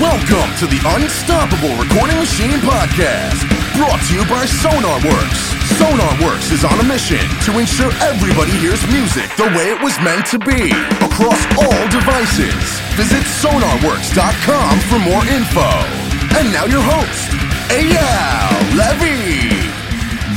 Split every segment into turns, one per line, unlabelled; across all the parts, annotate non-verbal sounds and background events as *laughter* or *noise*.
Welcome to the Unstoppable Recording Machine Podcast, brought to you by SonarWorks. SonarWorks is on a mission to ensure everybody hears music the way it was meant to be across all devices. Visit sonarworks.com for more info. And now your host, Eyal Levi.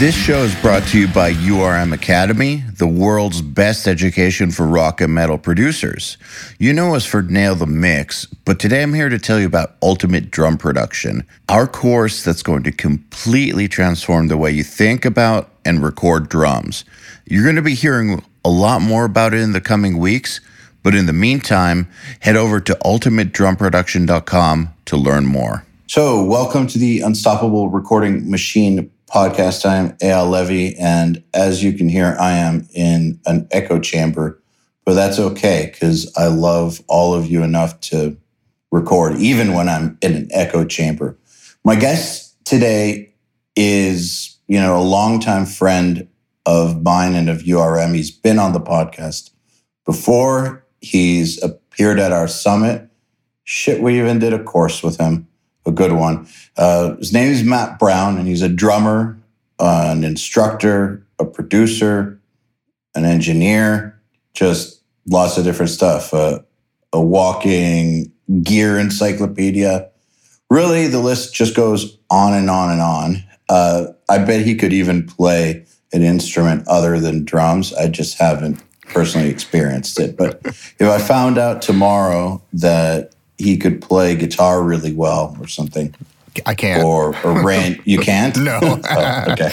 This show is brought to you by URM Academy, the world's best education for rock and metal producers. You know us for Nail the Mix, but today I'm here to tell you about Ultimate Drum Production, our course that's going to completely transform the way you think about and record drums. You're going to be hearing a lot more about it in the coming weeks, but in the meantime, head over to ultimatedrumproduction.com to learn more. So, welcome to the Unstoppable Recording Machine podcast. I'm Eyal Levi, and as you can hear, I am in an echo chamber, but that's okay because I love all of you enough to record, even when I'm in an echo chamber. My guest today is, you know, a longtime friend of mine and of URM. He's been on the podcast before. He's appeared at our summit. Shit, we even did a course with him a good one. Uh, his name is Matt Brown, and he's a drummer, uh, an instructor, a producer, an engineer, just lots of different stuff. Uh, a walking gear encyclopedia. Really, the list just goes on and on and on. Uh, I bet he could even play an instrument other than drums. I just haven't personally experienced it. But if I found out tomorrow that he could play guitar really well or something.
I can't.
Or or. You *laughs* can't.
no.
oh, okay.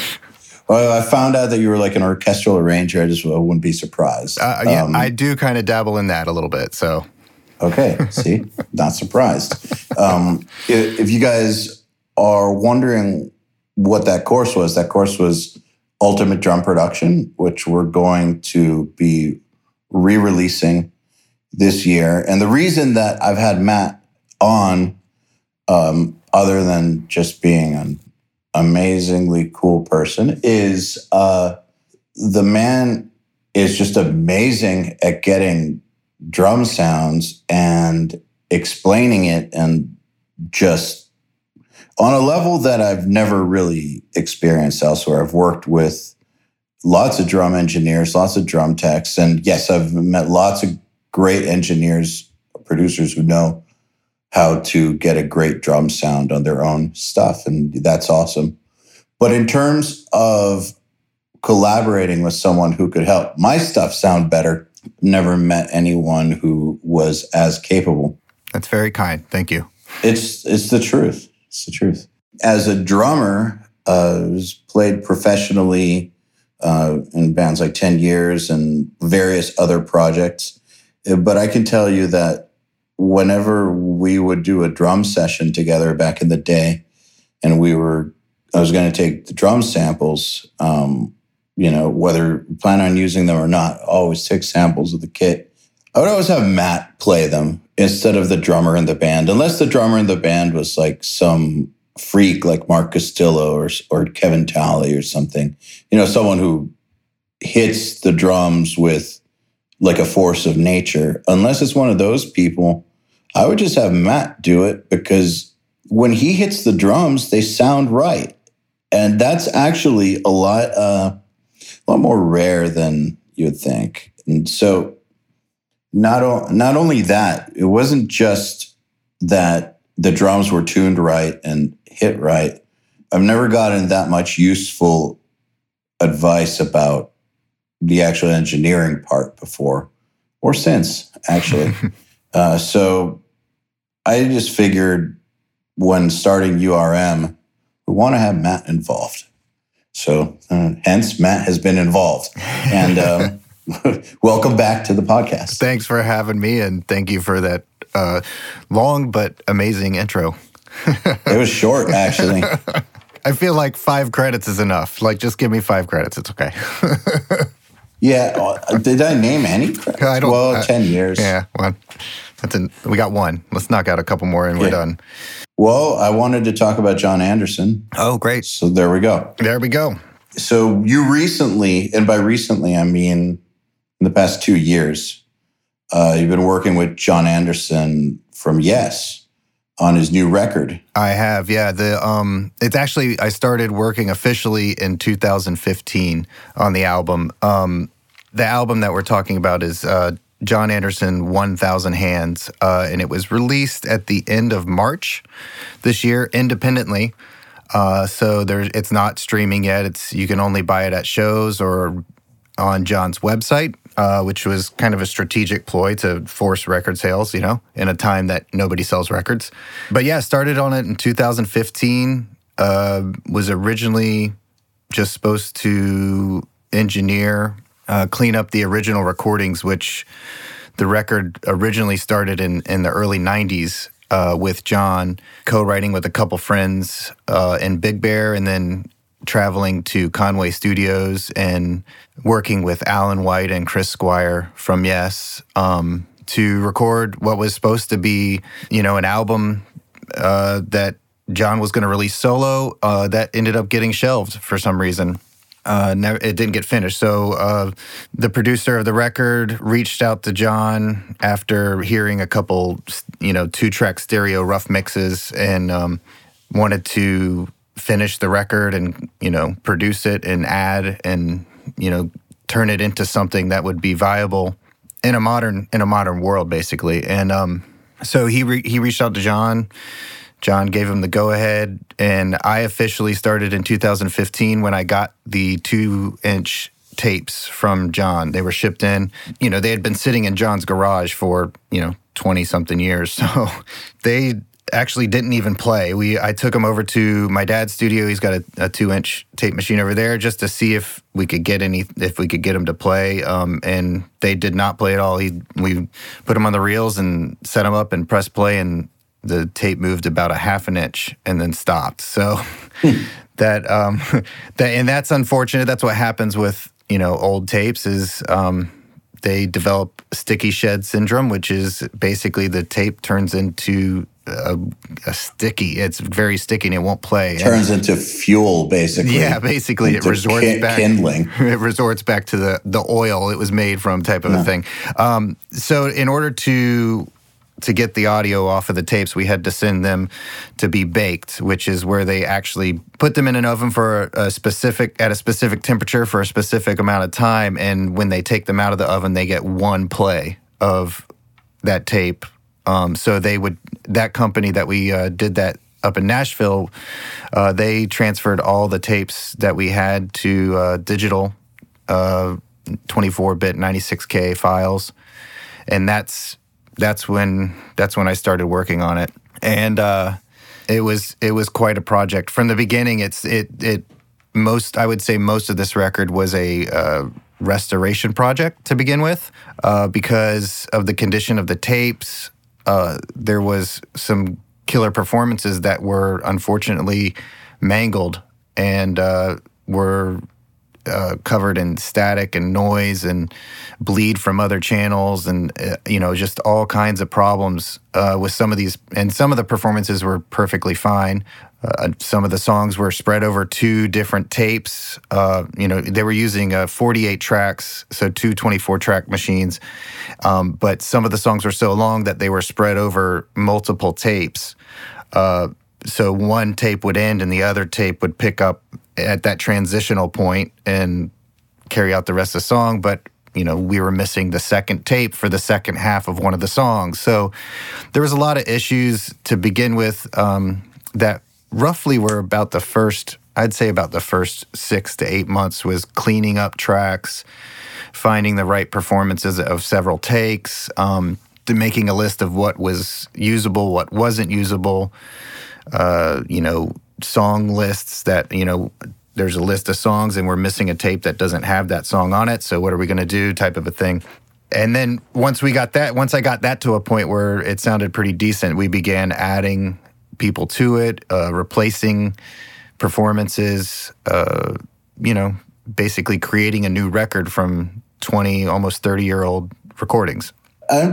Well, I found out that you were like an orchestral arranger. I just I wouldn't be surprised.
Uh, yeah, um, I do kind of dabble in that a little bit. So.
Okay. See, not surprised. Um, if, if you guys are wondering what that course was, that course was Ultimate Drum Production, which we're going to be re-releasing this year. And the reason that I've had Matt on, um, other than just being an amazingly cool person, is uh, the man is just amazing at getting drum sounds and explaining it and just on a level that I've never really experienced elsewhere. I've worked with lots of drum engineers, lots of drum techs, and yes, I've met lots of great engineers, producers who know how to get a great drum sound on their own stuff. And that's awesome. But in terms of collaborating with someone who could help my stuff sound better, never met anyone who was as capable.
That's very kind. Thank you.
It's it's the truth. It's the truth. As a drummer, uh, was played professionally uh, in bands like Ten Years and various other projects. But I can tell you that whenever we would do a drum session together back in the day, and we were, I was going to take the drum samples, um, you know, whether plan on using them or not, always take samples of the kit. I would always have Matt play them instead of the drummer in the band, unless the drummer in the band was like some freak like Mark Castillo or, or Kevin Talley or something, you know, someone who hits the drums with like a force of nature. Unless it's one of those people, I would just have Matt do it because when he hits the drums, they sound right. And that's actually a lot, uh, a lot more rare than you'd think. And so, not o- not only that, it wasn't just that the drums were tuned right and hit right. I've never gotten that much useful advice about the actual engineering part before or since, actually. *laughs* uh, so I just figured when starting URM, we want to have Matt involved. So uh, hence, Matt has been involved. And um, *laughs* welcome back to the podcast.
Thanks for having me, and thank you for that uh, long but amazing intro.
it was short, *laughs* actually.
I feel like five credits is enough. Like, just give me five credits. It's okay.
Yeah. Uh, did I name any? I don't. Well, uh, ten years.
Yeah. One. That's an, we got one. Let's knock out a couple more and yeah. we're done.
Well, I wanted to talk about Jon Anderson.
Oh, great.
So there we go.
There we go.
So you recently, and by recently I mean in the past two years, uh, you've been working with Jon Anderson from Yes. On his new record.
I have, yeah. The um, it's actually I started working officially in 2015 on the album. Um, the album that we're talking about is uh, Jon Anderson 1000 Hands, uh, and it was released at the end of March this year independently. Uh, so there's it's not streaming yet. It's you can only buy it at shows or on Jon's website, uh, which was kind of a strategic ploy to force record sales, you know, in a time that nobody sells records. But yeah, started on it in 2015. Uh, was originally just supposed to engineer, uh, clean up the original recordings, which the record originally started in in the early 90s. Uh, with Jon, co-writing with a couple friends uh, in Big Bear, and then traveling to Conway Studios and working with Alan White and Chris Squire from Yes um, to record what was supposed to be, you know, an album uh, that Jon was going to release solo. Uh, that ended up getting shelved for some reason. Uh, never, it didn't get finished. So uh, the producer of the record reached out to Jon after hearing a couple, you know, two-track stereo rough mixes and um, wanted to finish the record and you know produce it and add and you know turn it into something that would be viable in a modern in a modern world basically. And um, so he re- he reached out to Jon. Jon gave him the go ahead and I officially started in 2015 when I got the 2 inch tapes from Jon. They were shipped in. You know they had been sitting in Jon's garage for you know 20 something years. *laughs* So they actually didn't even play. We I took him over to my dad's studio. He's got a, a two inch tape machine over there just to see if we could get any if we could get him to play. Um, and they did not play at all. He we put him on the reels and set him up and press play, and the tape moved about a half an inch and then stopped. So *laughs* that um, *laughs* that and that's unfortunate. That's what happens with you know old tapes is. Um, they develop sticky shed syndrome, which is basically the tape turns into a, a, sticky. It's very sticky and it won't play.
Turns and, into fuel, basically.
Yeah, basically, it resorts ki- back.
Kindling. *laughs*
It resorts back to the the oil it was made from, type of a thing. Um, so, in order to to get the audio off of the tapes, we had to send them to be baked, which is where they actually put them in an oven for a specific at a specific temperature for a specific amount of time. And when they take them out of the oven, they get one play of that tape um, so they would that company that we uh, did that up in Nashville, uh, they transferred all the tapes that we had to uh, digital, 24-bit uh, 96k files, and that's that's when that's when I started working on it, and uh, it was it was quite a project from the beginning. It's it it most I would say most of this record was a uh, restoration project to begin with because of the condition of the tapes uh, there was some killer performances that were unfortunately mangled and uh, were uh, covered in static and noise and bleed from other channels and uh, you know just all kinds of problems uh, with some of these and some of the performances were perfectly fine uh, some of the songs were spread over two different tapes. Uh, you know, they were using uh, 48 tracks, so two 24 track machines. Um, but some of the songs were so long that they were spread over multiple tapes. Uh, so one tape would end and the other tape would pick up at that transitional point and carry out the rest of the song. But you know, we were missing the second tape for the second half of one of the songs. So there was a lot of issues to begin with um, that roughly were about the first, I'd say about the first six to eight months was cleaning up tracks, finding the right performances of several takes, um, making a list of what was usable, what wasn't usable, uh, you know, song lists that, you know, there's a list of songs and we're missing a tape that doesn't have that song on it. So what are we going to do? Type of a thing. And then once we got that, once I got that to a point where it sounded pretty decent, we began adding people to it, uh, replacing performances, uh, you know, basically creating a new record from 20, almost 30 year old recordings.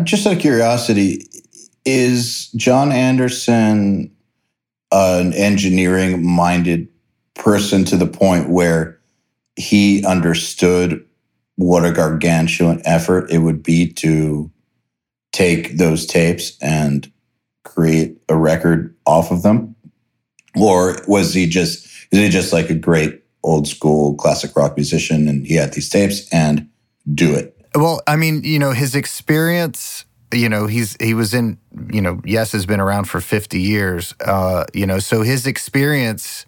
Just out of curiosity, is Jon Anderson an engineering minded person to the point where he understood what a gargantuan effort it would be to take those tapes and create a record off of them? Or was he just, is he just like a great old school classic rock musician and he had these tapes and do it?
Well, I mean, you know, his experience, you know, he's he was in, you know, Yes has been around for 50 years. Uh, you know, so his experience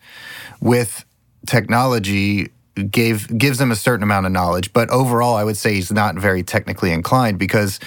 with technology gave gives him a certain amount of knowledge, but overall I would say he's not very technically inclined because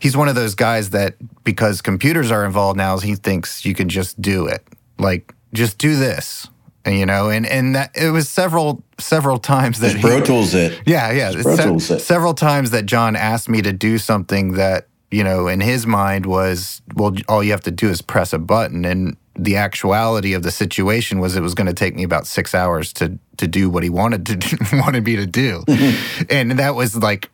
he's one of those guys that because computers are involved now, he thinks you can just do it. Like just do this you know, and and that it was several several times that
Pro Tools it.
Yeah, yeah, se-
it.
several times that Jon asked me to do something that you know in his mind was well, all you have to do is press a button, and the actuality of the situation was it was going to take me about six hours to to do what he wanted to do, *laughs* wanted me to do, mm-hmm. and that was like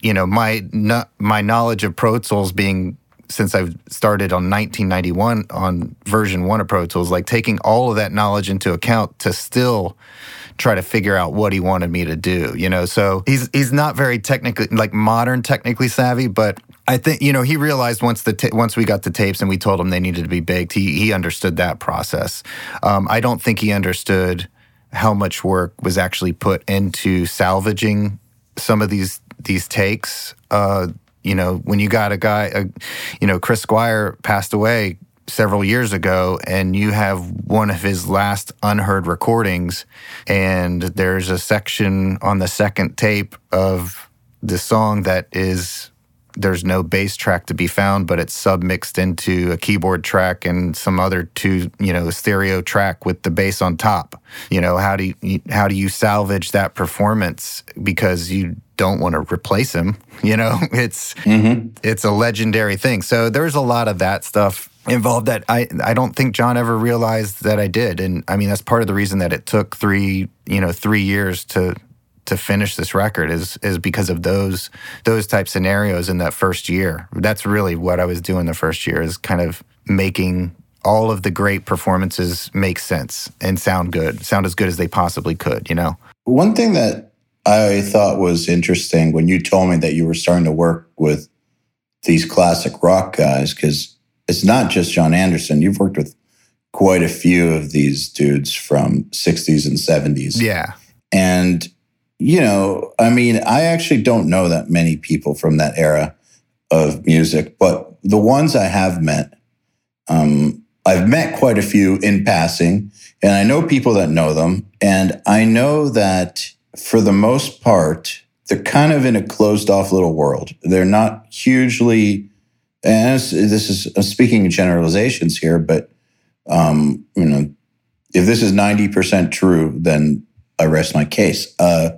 you know my no, my knowledge of Pro Tools being since I've started on 1991 on version one of Pro Tools, like taking all of that knowledge into account to still try to figure out what he wanted me to do, you know. So he's he's not very technically like modern technically savvy, but I think you know he realized once the ta- once we got the tapes and we told him they needed to be baked, he he understood that process. Um, I don't think he understood how much work was actually put into salvaging some of these these takes. Uh, you know, when you got a guy, a, you know, Chris Squire passed away several years ago, and you have one of his last unheard recordings, and there's a section on the second tape of the song that is there's no bass track to be found, but it's submixed into a keyboard track and some other two, you know, stereo track with the bass on top. You know, how do you how do you salvage that performance because you don't want to replace him? *laughs* You know, *laughs* it's mm-hmm. it's a legendary thing. So there's a lot of that stuff involved that I I don't think Jon ever realized that I did, and I mean that's part of the reason that it took three you know three years to to finish this record is is because of those those type scenarios in that first year. That's really what I was doing the first year is kind of making all of the great performances make sense and sound good, sound as good as they possibly could, you know.
One thing that I thought was interesting when you told me that you were starting to work with these classic rock guys, because it's not just Jon Anderson. You've worked with quite a few of these dudes from 60s and 70s.
Yeah.
And, you know, I mean, I actually don't know that many people from that era of music, but the ones I have met, um, I've met quite a few in passing, and I know people that know them. And I know that for the most part, they're kind of in a closed off little world. They're not hugely, and this is I'm speaking in generalizations here, but, um, you know, if this is 90% true, then I rest my case. Uh,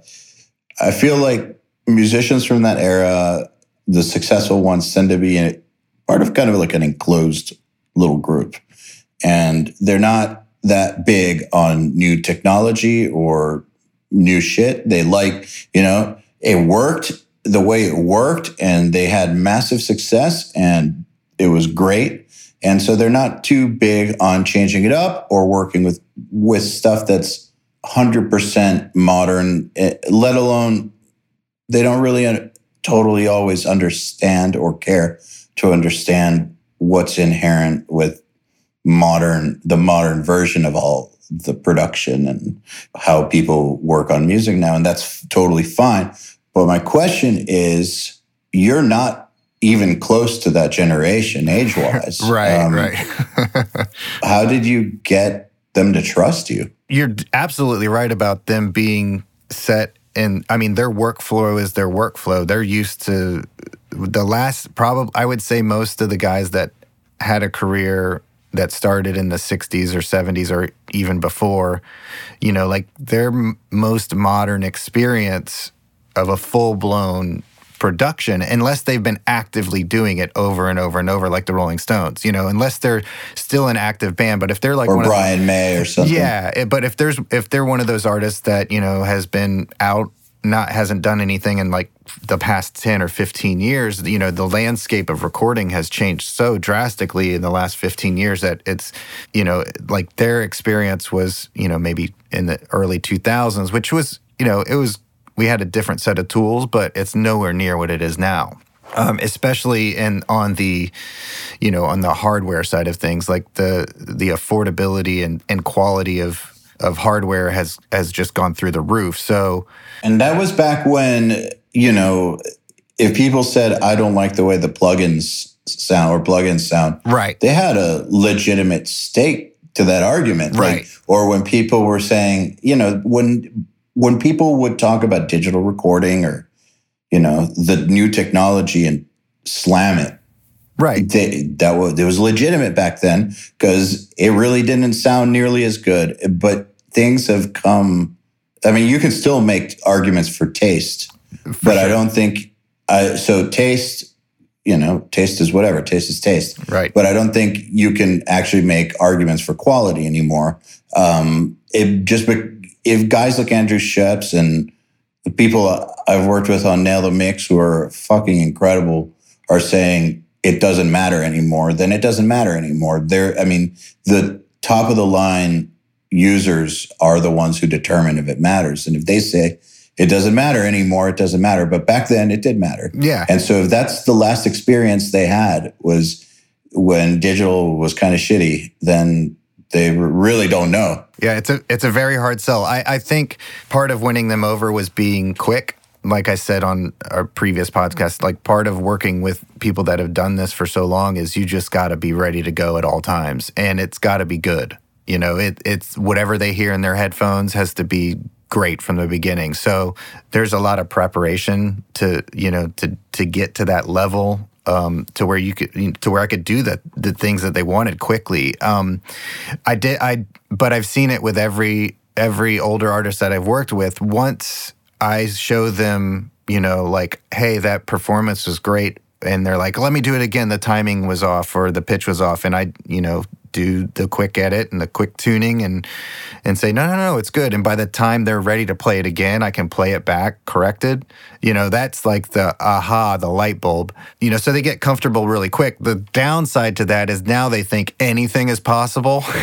I feel like musicians from that era, the successful ones, tend to be part of kind of like an enclosed little group. And they're not that big on new technology or new shit. They like, you know, it worked the way it worked and they had massive success and it was great. And so they're not too big on changing it up or working with with stuff that's 100% modern, eh, let alone they don't really totally always understand or care to understand what's inherent with modern the modern version of all the production and how people work on music now and that's totally fine. But my question is you're not even close to that generation *laughs* age wise
Right, right. *laughs*
how did you get them to trust you
You're absolutely right about them being set and I mean their workflow is their workflow. They're used to the last probably I would say most of the guys that had a career that started in the 60s or 70s or even before, you know, like their m- most modern experience of a full-blown production unless they've been actively doing it over and over and over like the Rolling Stones, you know, unless they're still an active band, but if they're like
or
one of the-
brian may or something.
Yeah, eh, but if there's if they're one of those artists that you know has been out, not hasn't done anything in like the past ten or fifteen years, you know, the landscape of recording has changed so drastically in the last fifteen years that it's, you know, like their experience was, you know, maybe in the early two thousands, which was, you know, it was we had a different set of tools, but it's nowhere near what it is now. um, especially in on the you know on the hardware side of things like the the affordability and, and quality of of hardware has has just gone through the roof. So
and that was back when you know if people said i don't like the way the plugins sound or plugins sound
right.
they had a legitimate stake to that argument
right.
like, or when people were saying you know when when people would talk about digital recording or you know the new technology and slam it
right.
they, that was it was legitimate back then because it really didn't sound nearly as good but things have come i mean you can still make arguments for taste for but sure. i don't think I, so taste you know taste is whatever taste is taste.
Right.
But i don't think you can actually make arguments for quality anymore. Um it just if guys like andrew Scheps and the people I've worked with on Nail the Mix who are fucking incredible are saying it doesn't matter anymore, then it doesn't matter anymore. There, I mean, the top of the line users are the ones who determine if it matters. And if they say it doesn't matter anymore, it doesn't matter. But back then it did matter.
Yeah.
And so if that's the last experience they had was when digital was kind of shitty, then they really don't know.
Yeah, it's a it's a very hard sell. I, I think part of winning them over was being quick. Like I said on our previous podcast, like part of working with people that have done this for so long is you just got to be ready to go at all times, and it's got to be good. You know, it it's whatever they hear in their headphones has to be great from the beginning. So there's a lot of preparation to you know to to get to that level um, to where you could to where I could do the the things that they wanted quickly. Um, I did I, but I've seen it with every every older artist that I've worked with. Once I show them, you know, like, hey, that performance was great, and they're like, let me do it again. The timing was off or the pitch was off, and I, you know, do the quick edit and the quick tuning and and say no no no it's good. And by the time they're ready to play it again i can play it back corrected. You know that's like the aha the light bulb. You know so they get comfortable really quick. The downside to that is now they think anything is possible. *laughs*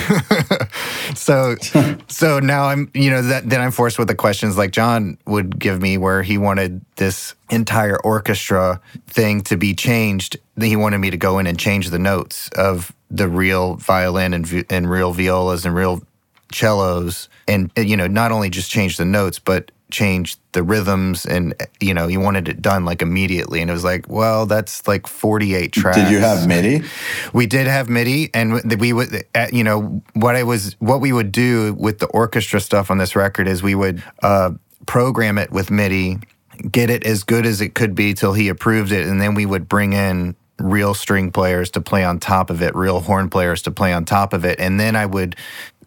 So *laughs* so now i'm you know that then i'm forced with the questions like jon would give me where he wanted this entire orchestra thing to be changed he wanted me to go in and change the notes of the real violin and and real violas and real cellos and you know not only just change the notes but change the rhythms and you know he wanted it done like immediately. And it was like well that's like 48 tracks.
did you have midi?
We did have midi and we would you know what i was what we would do with the orchestra stuff on this record is we would uh, program it with midi get it as good as it could be till he approved it and then we would bring in real string players to play on top of it, real horn players to play on top of it. And then I would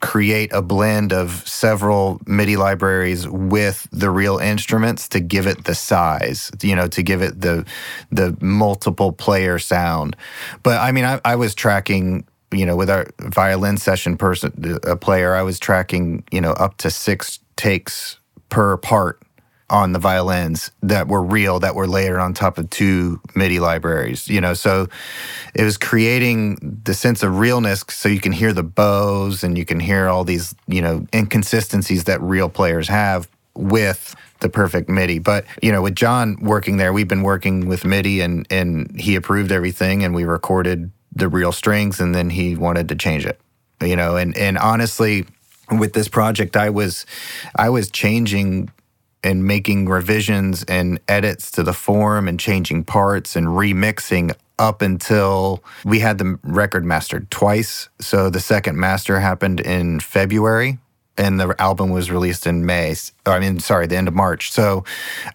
create a blend of several MIDI libraries with the real instruments to give it the size, you know, to give it the the multiple player sound. But I mean, I, I was tracking, you know, with our violin session person, a player, I was tracking, you know, up to six takes per part on the violins that were real that were layered on top of two MIDI libraries. You know, so it was creating the sense of realness so you can hear the bows and you can hear all these, you know, inconsistencies that real players have with the perfect MIDI. But, you know, with Jon working there, we've been working with MIDI and and he approved everything and we recorded the real strings and then he wanted to change it. You know, and and honestly with this project I was I was changing and making revisions and edits to the form and changing parts and remixing up until we had the record mastered twice. So the second master happened in February and the album was released in May. I mean, sorry, the end of March. So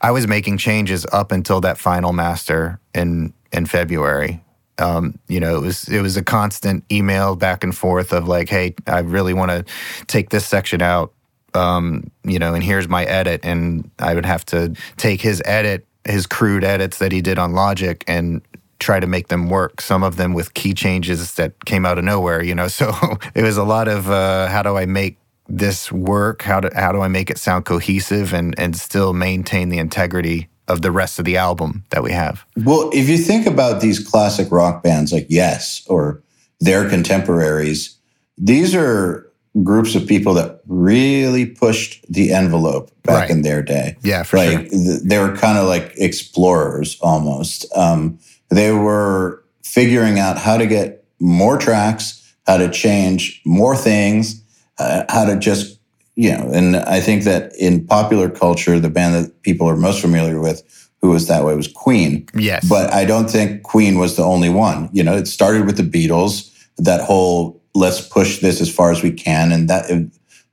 I was making changes up until that final master in in February. Um, you know, it was it was a constant email back and forth of like, hey, I really want to take this section out um, you know, and here's my edit. And I would have to take his edit, his crude edits that he did on Logic and try to make them work. Some of them with key changes that came out of nowhere, you know. *laughs* So it was a lot of uh, how do I make this work? How do how do I make it sound cohesive and and still maintain the integrity of the rest of the album that we have?
Well, if you think about these classic rock bands like Yes or their contemporaries, these are groups of people that really pushed the envelope back
Right.
in their day.
Yeah, for
like
sure.
th- they were kind of like explorers almost. Um, they were figuring out how to get more tracks, how to change more things, uh, how to just you know. And I think that in popular culture, the band that people are most familiar with, who was that way, was Queen.
Yes.
But I don't think Queen was the only one. You know, it started with the Beatles. That whole let's push this as far as we can, and that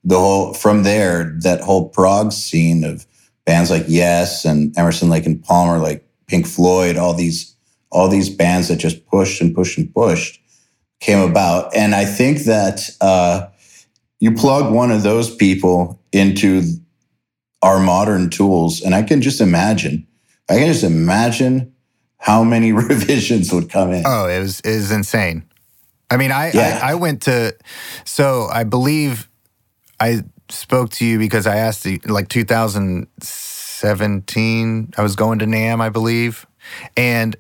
the whole from there that whole prog scene of bands like Yes and Emerson, Lake and Palmer, like Pink Floyd, all these all these bands that just pushed and pushed and pushed came about. And I think that uh, you plug one of those people into our modern tools, and I can just imagine, I can just imagine how many *laughs* revisions would come in.
Oh, it was it was insane. I mean, I,
Yeah.
I I went to so I believe I spoke to you because I asked you like 2017. I was going to NAMM, I believe, and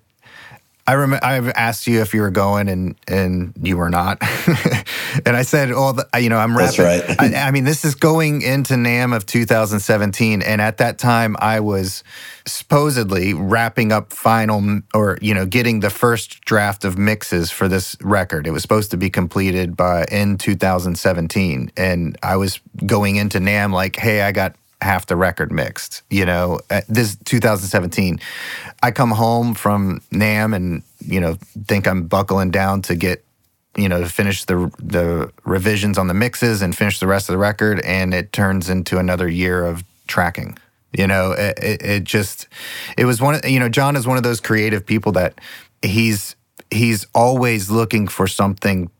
I remember I've asked you if you were going, and and you were not. *laughs* and I said, "Oh, the, you know, I'm wrapping."
That's right.
I, I mean, this is going into NAMM of 2017, and at that time, I was supposedly wrapping up final, or you know, getting the first draft of mixes for this record. It was supposed to be completed by in 2017, and I was going into NAMM like, "Hey, I got." Half the record mixed you know uh, this 2017 i come home from NAMM and you know think i'm buckling down to get you know, to finish the the revisions on the mixes and finish the rest of the record, and it turns into another year of tracking. You know, it, it, just it was one. Of, you know, Jon is one of those creative people that he's he's always looking for something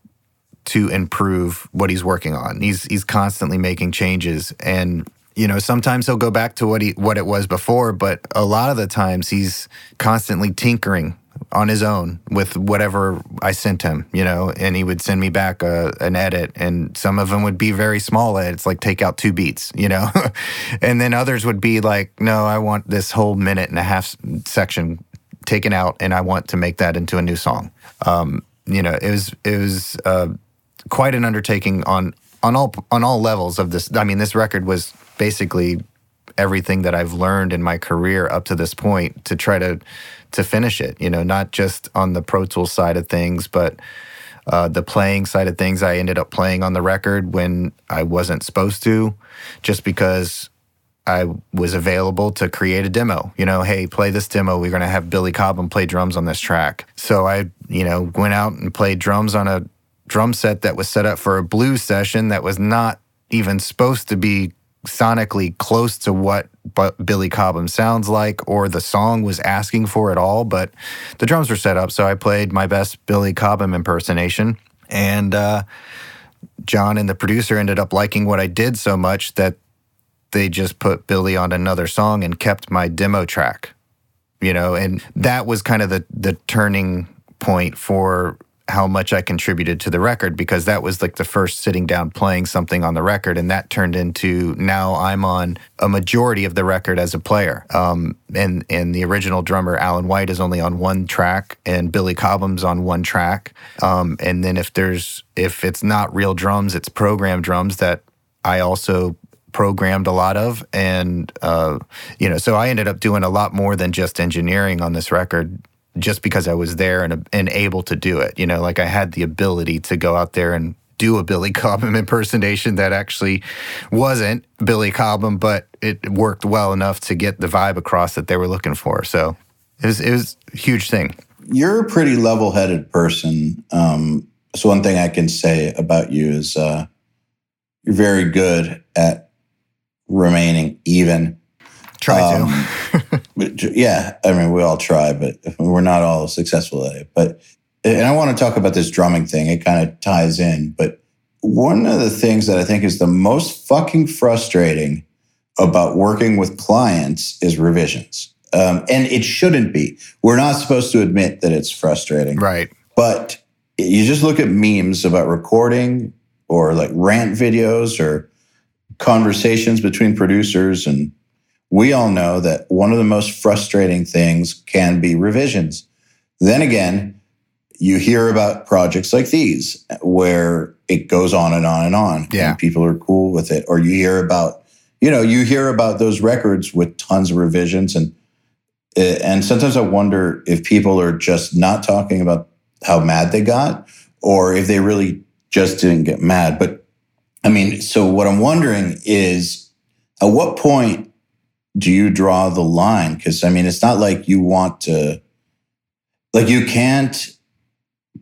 to improve what he's working on. He's he's constantly making changes and you know sometimes he'll go back to what he what it was before but a lot of the times he's constantly tinkering on his own with whatever I sent him, you know, and he would send me back a, an edit and some of them would be very small edits like take out two beats, you know. *laughs* and then others would be like no, I want this whole minute and a half section taken out and I want to make that into a new song. Um, you know, it was it was uh, quite an undertaking on on all on all levels of this. I mean, this record was basically everything that I've learned in my career up to this point to try to to finish it. You know, not just on the Pro Tools side of things, but uh, the playing side of things. I ended up playing on the record when I wasn't supposed to, just because I was available to create a demo. You know, hey, play this demo. We're going to have Billy Cobham play drums on this track. So I, you know, went out and played drums on a drum set that was set up for a blues session that was not even supposed to be sonically close to what but Billy Cobham sounds like or the song was asking for at all. But the drums were set up, so I played my best Billy Cobham impersonation. And uh, Jon and the producer ended up liking what I did so much that they just put Billy on another song and kept my demo track. You know, and that was kind of the the turning point for how much I contributed to the record because that was like the first sitting down playing something on the record, and that turned into now I'm on a majority of the record as a player. Um, and and the original drummer Alan White is only on one track, and Billy Cobham's on one track. Um, and then if there's if it's not real drums, it's programmed drums that I also programmed a lot of and uh, you know so i ended up doing a lot more than just engineering on this record just because i was there and, and able to do it you know like i had the ability to go out there and do a billy *laughs* cobham impersonation that actually wasn't billy cobham but it worked well enough to get the vibe across that they were looking for so it was, it was a huge thing
You're a pretty level-headed person. Um, so one thing I can say about you is uh, you're very good at remaining even.
Try
Um, *laughs* j- yeah, I mean, we all try, but we're not all successful at it. But and I want to talk about this drumming thing. It kind of ties in, but one of the things that I think is the most fucking frustrating about working with clients is revisions. Um, and it shouldn't be. We're not supposed to admit that it's frustrating.
right
But you just look at memes about recording or like rant videos or conversations between producers. And we all know that one of the most frustrating things can be revisions. Then again, you hear about projects like these where it goes on and on and on.
Yeah.
And people are cool with it. Or you hear about, you know, you hear about those records with tons of revisions and eh, and sometimes I wonder if people are just not talking about how mad they got or if they really just didn't get mad. But I mean, so what I'm wondering is at what point do you draw the line? Because I mean, it's not like you want to, like, you can't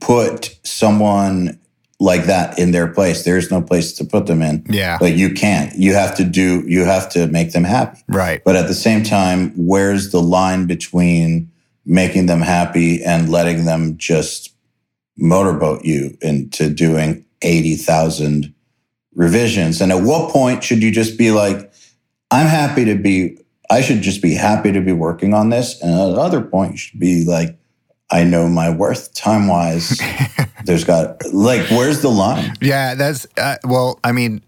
put someone like that in their place. There's no place to put them in.
Yeah.
Like, you can't. You have to do, you have to make them happy.
Right.
But at the same time, where's the line between making them happy and letting them just motorboat you into doing 80,000 revisions? And at what point should you just be like, I'm happy to be, I should just be happy to be working on this. And at other point, you should be like, I know my worth time wise. *laughs* There's got, like, where's the line?
Yeah, that's uh, well. I mean,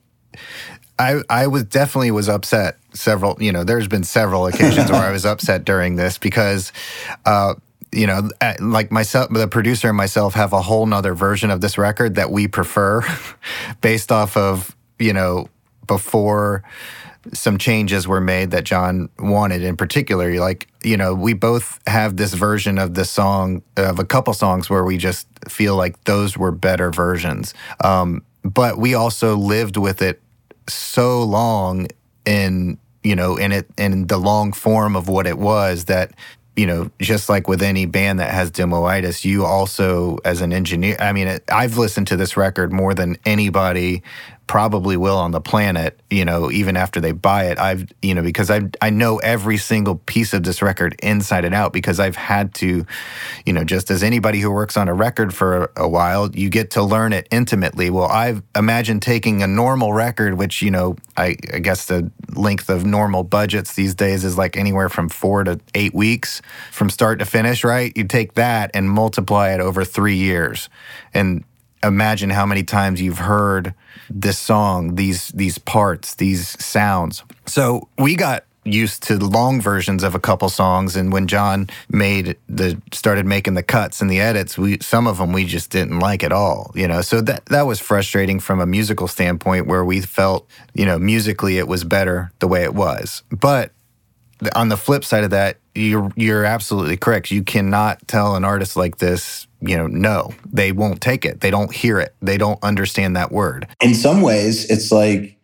I I was definitely was upset several. You know, there's been several occasions where I was *laughs* upset during this because, uh, you know, uh, like myself, the producer and myself have a whole nother version of this record that we prefer, *laughs* based off of you know before some changes were made that Jon wanted in particular. Like, you know, we both have this version of the song, of a couple songs where we just feel like those were better versions. Um, but we also lived with it so long in, you know, in it, in the long form of what it was that, you know, just like with any band that has demoitis, you also, as an engineer, I mean, I've listened to this record more than anybody probably will on the planet, you know, even after they buy it. I've, you know, because I I know every single piece of this record inside and out because I've had to, you know, just as anybody who works on a record for a while, you get to learn it intimately. Well, I've imagined taking a normal record, which, you know, I, I guess the length of normal budgets these days is like anywhere from four to eight weeks from start to finish, right? You take that and multiply it over three years. And imagine how many times you've heard this song, these these parts, these sounds. So we got used to long versions of a couple songs and when John made the started making the cuts and the edits we some of them we just didn't like at all you know so that that was frustrating from a musical standpoint where we felt you know musically it was better the way it was but on the flip side of that, you're you're absolutely correct. You cannot tell an artist like this, you know, no, they won't take it. They don't hear it. They don't understand that word.
in some ways, it's like,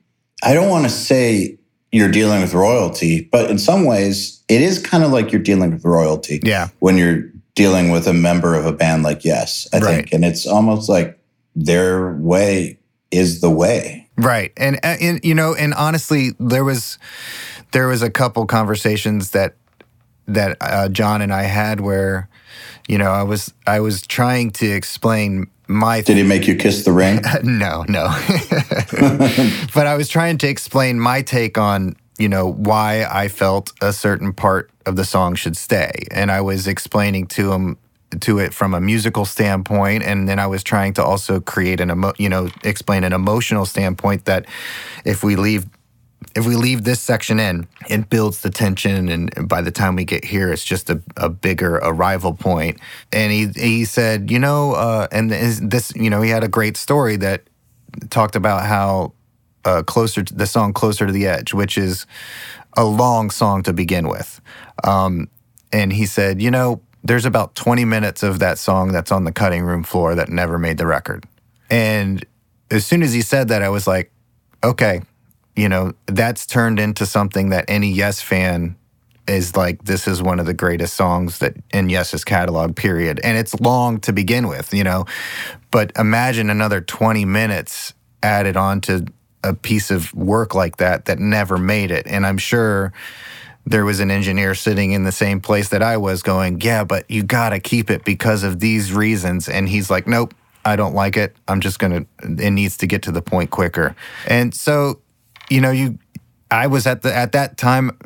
I don't want to say you're dealing with royalty, but in some ways, it is kind of like you're dealing with royalty
Yeah.
when you're dealing with a member of a band like Yes, I
Right.
think. And it's almost like their way is the way.
Right. And and you know, and honestly, there was there was a couple conversations that that uh, Jon and I had where you know, I was I was trying to explain my
Did he make you kiss the ring? *laughs*
no, no. *laughs* but I was trying to explain my take on, you know, why I felt a certain part of the song should stay. And I was explaining to him to it from a musical standpoint and then I was trying to also create an emo- you know, explain an emotional standpoint that if we leave if we leave this section in, it builds the tension, and by the time we get here, it's just a, a bigger arrival point. And he he said, you know, uh, and this, you know, he had a great story that talked about how uh, closer to the song "Closer to the Edge," which is a long song to begin with. Um, and he said, you know, there's about 20 minutes of that song that's on the cutting room floor that never made the record. And as soon as he said that, I was like, okay, you know, that's turned into something that any Yes fan is like, this is one of the greatest songs that in Yes's catalog, period. And it's long to begin with, you know, but imagine another 20 minutes added on to a piece of work like that that never made it. And I'm sure there was an engineer sitting in the same place that I was going, yeah, but you got to keep it because of these reasons. And he's like, nope, I don't like it. I'm just going to, it needs to get to the point quicker. And so, you know, you, I was at the, at that time,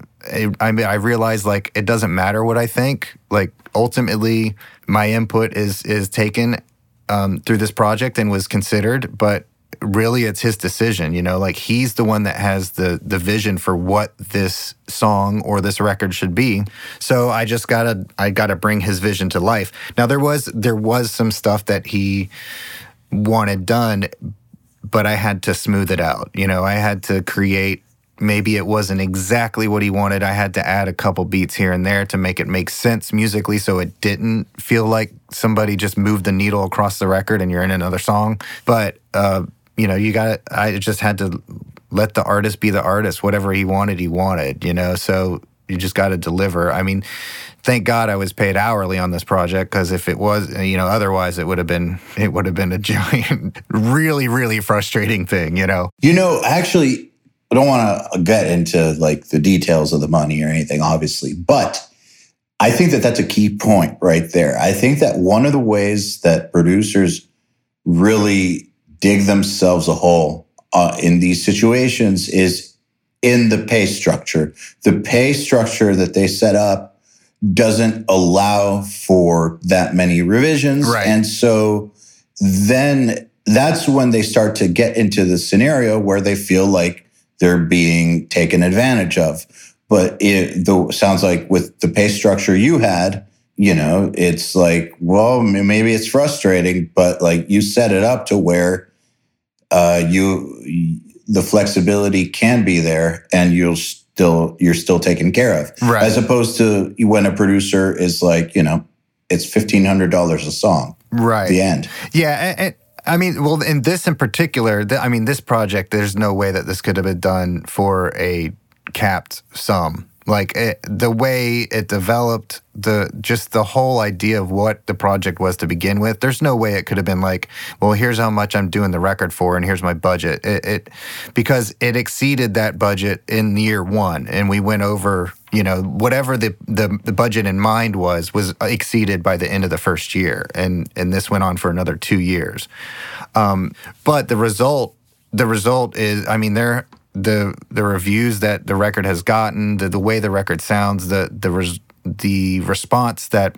I, mean, I realized like it doesn't matter what I think. Like ultimately, my input is, is taken um, through this project and was considered, but really it's his decision, you know, like he's the one that has the the vision for what this song or this record should be. So I just got to I got to bring his vision to life. Now there was there was some stuff that he wanted done but I had to smooth it out. You know, I had to create maybe it wasn't exactly what he wanted. I had to add a couple beats here and there to make it make sense musically so it didn't feel like somebody just moved the needle across the record and you're in another song. But, uh, you know, you got I just had to let the artist be the artist. Whatever he wanted, he wanted, you know? So you just got to deliver. I mean, thank God I was paid hourly on this project because if it was, you know, otherwise it would have been it would have been a *laughs* giant, really, really frustrating thing, you know.
You know, actually, I don't want to get into like the details of the money or anything, obviously, but I think that that's a key point right there. I think that one of the ways that producers really dig themselves a hole uh, in these situations is in the pay structure. The pay structure that they set up doesn't allow for that many revisions.
Right.
And so then that's when they start to get into the scenario where they feel like they're being taken advantage of. But it the, sounds like with the pay structure you had, you know, it's like, well, maybe it's frustrating, but like you set it up to where uh, you the flexibility can be there, and you'll still you're still taken care of,
Right.
as opposed to when a producer is like, you know, it's fifteen hundred dollars a song,
Right.
the end.
Yeah, and, and- I mean, well, in this in particular, I mean, this project, there's no way that this could have been done for a capped sum. Like it, the way it developed, the just the whole idea of what the project was to begin with. There's no way it could have been like, well, here's how much I'm doing the record for, and here's my budget. It, it because it exceeded that budget in year one, and we went over you know whatever the, the the budget in mind was was exceeded by the end of the first year and and this went on for another two years um, but the result the result is i mean there the the reviews that the record has gotten the, the way the record sounds the the res, the response that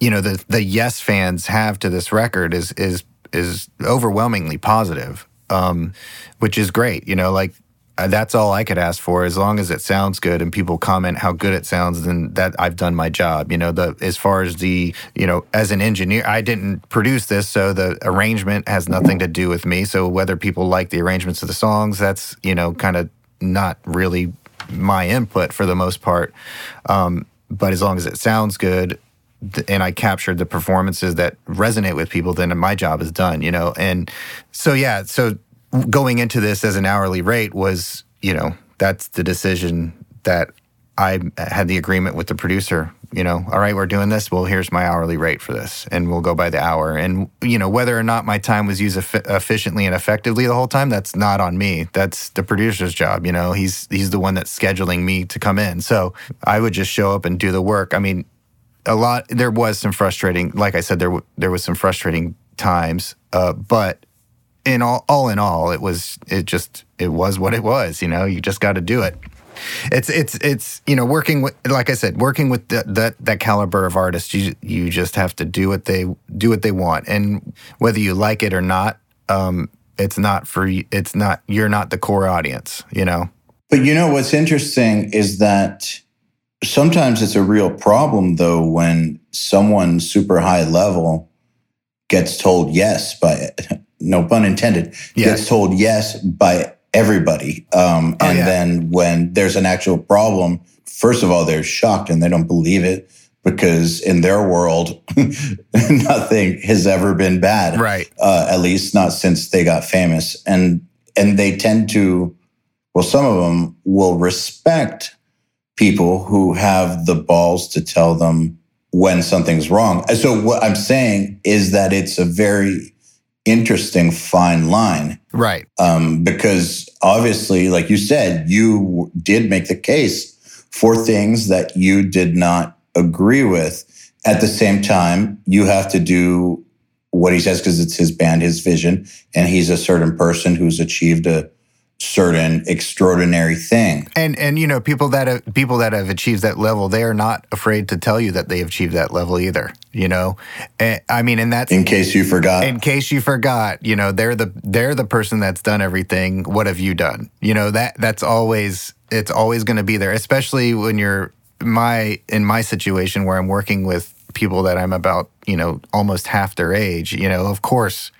you know the the yes fans have to this record is is is overwhelmingly positive um, which is great you know like that's all I could ask for. As long as it sounds good and people comment how good it sounds, then that I've done my job. You know, the as far as the you know, as an engineer, I didn't produce this, so the arrangement has nothing to do with me. So whether people like the arrangements of the songs, that's you know, kind of not really my input for the most part. Um, but as long as it sounds good, and I captured the performances that resonate with people, then my job is done, you know? And so, yeah, so going into this as an hourly rate was, you know, that's the decision that I had the agreement with the producer, you know, all right, we're doing this. Well, here's my hourly rate for this, and we'll go by the hour. And, you know, whether or not my time was used effi- efficiently and effectively the whole time, that's not on me. That's the producer's job. You know, he's, he's the one that's scheduling me to come in. So I would just show up and do the work. I mean, a lot there was some frustrating like i said there w- there was some frustrating times uh, but in all all in all it was it just it was what it was you know you just got to do it. It's it's it's you know working with like i said working with the, that that caliber of artists you you just have to do what they do what they want. And whether you like it or not um it's not for it's not you're not the core audience you know?
But you know what's interesting is that sometimes it's a real problem though when someone super high level gets told yes by *laughs* no pun intended
Yeah.
gets told yes by everybody um,
Oh,
and
yeah.
then when there's an actual problem first of all they're shocked and they don't believe it because in their world *laughs* nothing has ever been bad
right
uh, at least not since they got famous. And and they tend to, well, some of them will respect people who have the balls to tell them when something's wrong. So what I'm saying is that it's a very interesting fine line
right
um, because obviously, like you said, you did make the case for things that you did not agree with. At the same time, you have to do what he says because it's his band, his vision, and he's a certain person who's achieved a certain extraordinary thing.
And and you know people that have, people that have achieved that level, they are not afraid to tell you that they achieved that level either. You know, and, I mean, and that's
In case you forgot.
in case you forgot. You know, they're the they're the person that's done everything. What have you done? You know that that's always it's always going to be there, especially when you're my in my situation where I'm working with people that I'm about you know almost half their age. You know, of course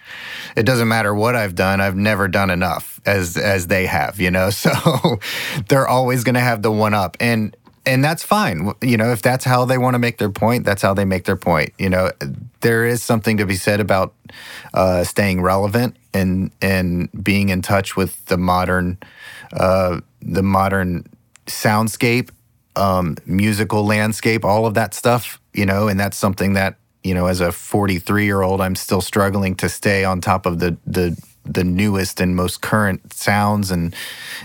it doesn't matter what I've done. I've never done enough as as they have, you know. *laughs* So they're always going to have the one up and and that's fine. You know, if that's how they want to make their point, that's how they make their point. You know, there is something to be said about uh, staying relevant and and being in touch with the modern uh, the modern soundscape, um, musical landscape, all of that stuff. You know, and that's something that you know, as a 43 year old, I'm still struggling to stay on top of the the the newest and most current sounds and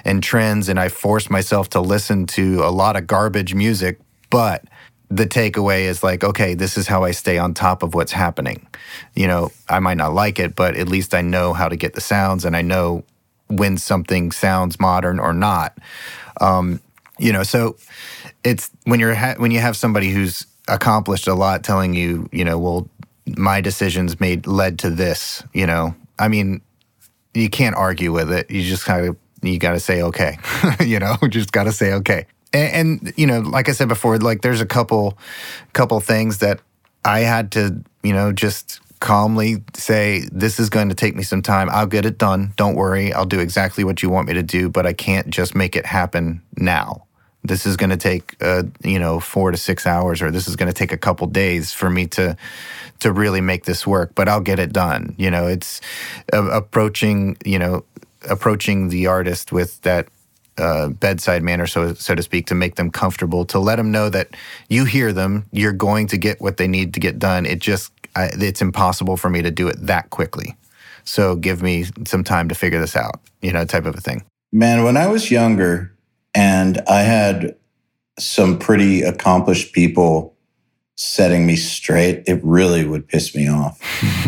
and trends. And I force myself to listen to a lot of garbage music, but the takeaway is like, okay, this is how I stay on top of what's happening. You know, I might not like it, but at least I know how to get the sounds and I know when something sounds modern or not. Um, you know, so it's when you're ha- when you have somebody who's accomplished a lot telling you, you know, well, my decisions made led to this, you know. I mean, you can't argue with it. You just kind of you got to say okay, *laughs* you know, just got to say okay. And, and you know, like I said before, like there's a couple couple things that I had to, you know, just calmly say this is going to take me some time. I'll get it done. Don't worry. I'll do exactly what you want me to do, but I can't just make it happen now this is going to take uh, you know four to six hours or this is going to take a couple days for me to to really make this work but i'll get it done. You know it's uh, approaching you know approaching the artist with that uh, bedside manner so so to speak to make them comfortable to let them know that you hear them you're going to get what they need to get done. It just I, it's impossible for me to do it that quickly. So give me some time to figure this out you know type of a thing.
Man, when I was younger, and I had some pretty accomplished people setting me straight. It really would piss me off.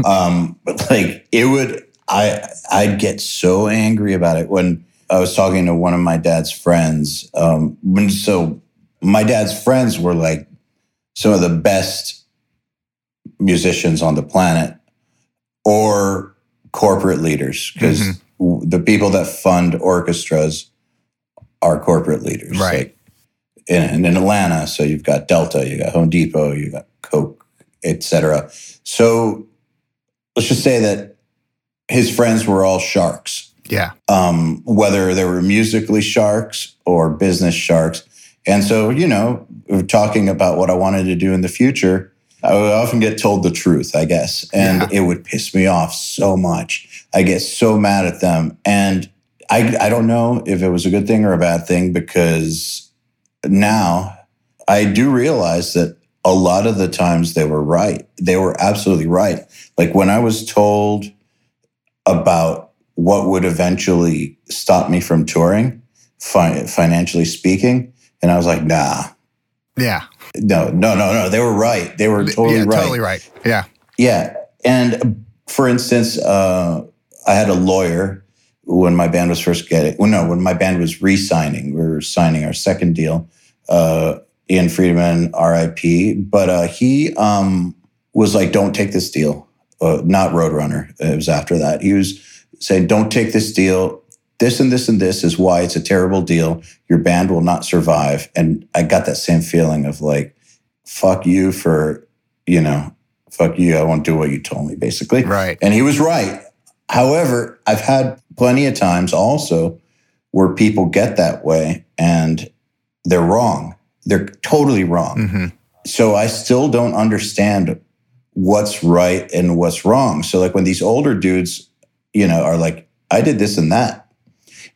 *laughs* um, but like it would, I I'd get so angry about it when I was talking to one of my dad's friends. Um, when so my dad's friends were like some of the best musicians on the planet, or corporate leaders because mm-hmm. the people that fund orchestras are corporate leaders.
Right. Like
in, in Atlanta, so you've got Delta, you got Home Depot, you got Coke, etc. So let's just say that his friends were all sharks.
Yeah.
Um, whether they were musically sharks or business sharks. And so, you know, talking about what I wanted to do in the future, I would often get told the truth, I guess. And yeah. it would piss me off so much. I get so mad at them. And I, I don't know if it was a good thing or a bad thing because now I do realize that a lot of the times they were right. They were absolutely right. Like when I was told about what would eventually stop me from touring, fi- financially speaking, and I was like, nah.
Yeah.
No, no, no, no. They were right. They were totally
yeah,
right.
Totally right. Yeah.
Yeah. And for instance, uh, I had a lawyer when my band was first getting, well, no, when my band was re-signing, we were signing our second deal. Uh, Ian Friedman, RIP, but uh, he um, was like, "Don't take this deal." Uh, not Roadrunner. It was after that. He was saying, "Don't take this deal. This and this and this is why it's a terrible deal. Your band will not survive." And I got that same feeling of like, "Fuck you for, you know, fuck you. I won't do what you told me." Basically,
right.
And he was right. However, I've had plenty of times also where people get that way and they're wrong. They're totally wrong. Mm-hmm. So I still don't understand what's right and what's wrong. So like when these older dudes, you know, are like, I did this and that.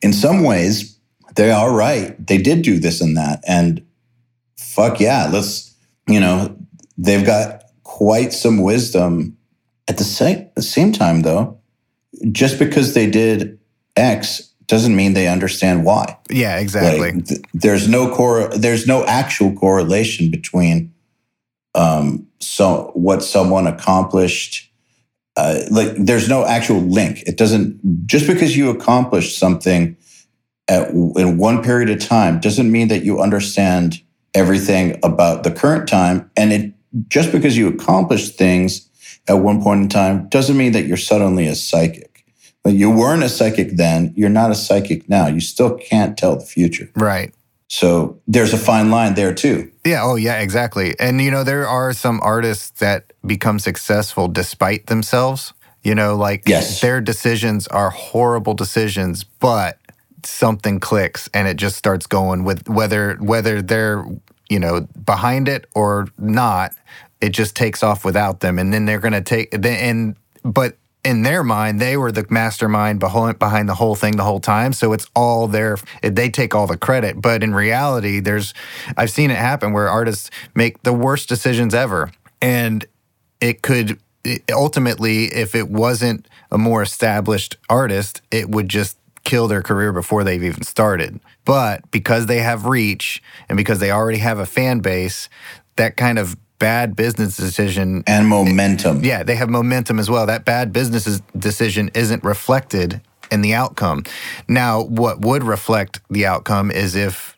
In some ways, they are right. They did do this and that. And fuck yeah, let's, you know, they've got quite some wisdom. At the same, the same time, though, just because they did X doesn't mean they understand why.
Yeah, exactly.
Like, th- there's no core. There's no actual correlation between um, so what someone accomplished. Uh, like, there's no actual link. It doesn't just because you accomplished something at in one period of time doesn't mean that you understand everything about the current time. And it just because you accomplished things at one point in time doesn't mean that you're suddenly a psychic. Like you weren't a psychic then, you're not a psychic now. You still can't tell the future.
Right.
So there's a fine line there too.
Yeah. Oh, yeah, exactly. And, you know, there are some artists that become successful despite themselves. You know, like
Yes.
their decisions are horrible decisions, but something clicks and it just starts going with whether whether they're you know behind it or not it just takes off without them and then they're going to take and but in their mind they were the mastermind behind the whole thing the whole time. So it's all their they take all the credit. But in reality there's i've seen it happen where artists make the worst decisions ever. And it could ultimately if it wasn't a more established artist it would just kill their career before they've even started. But because they have reach and because they already have a fan base that kind of bad business decision
And momentum.
yeah, they have momentum as well. That bad business decision isn't reflected in the outcome. Now, what would reflect the outcome is if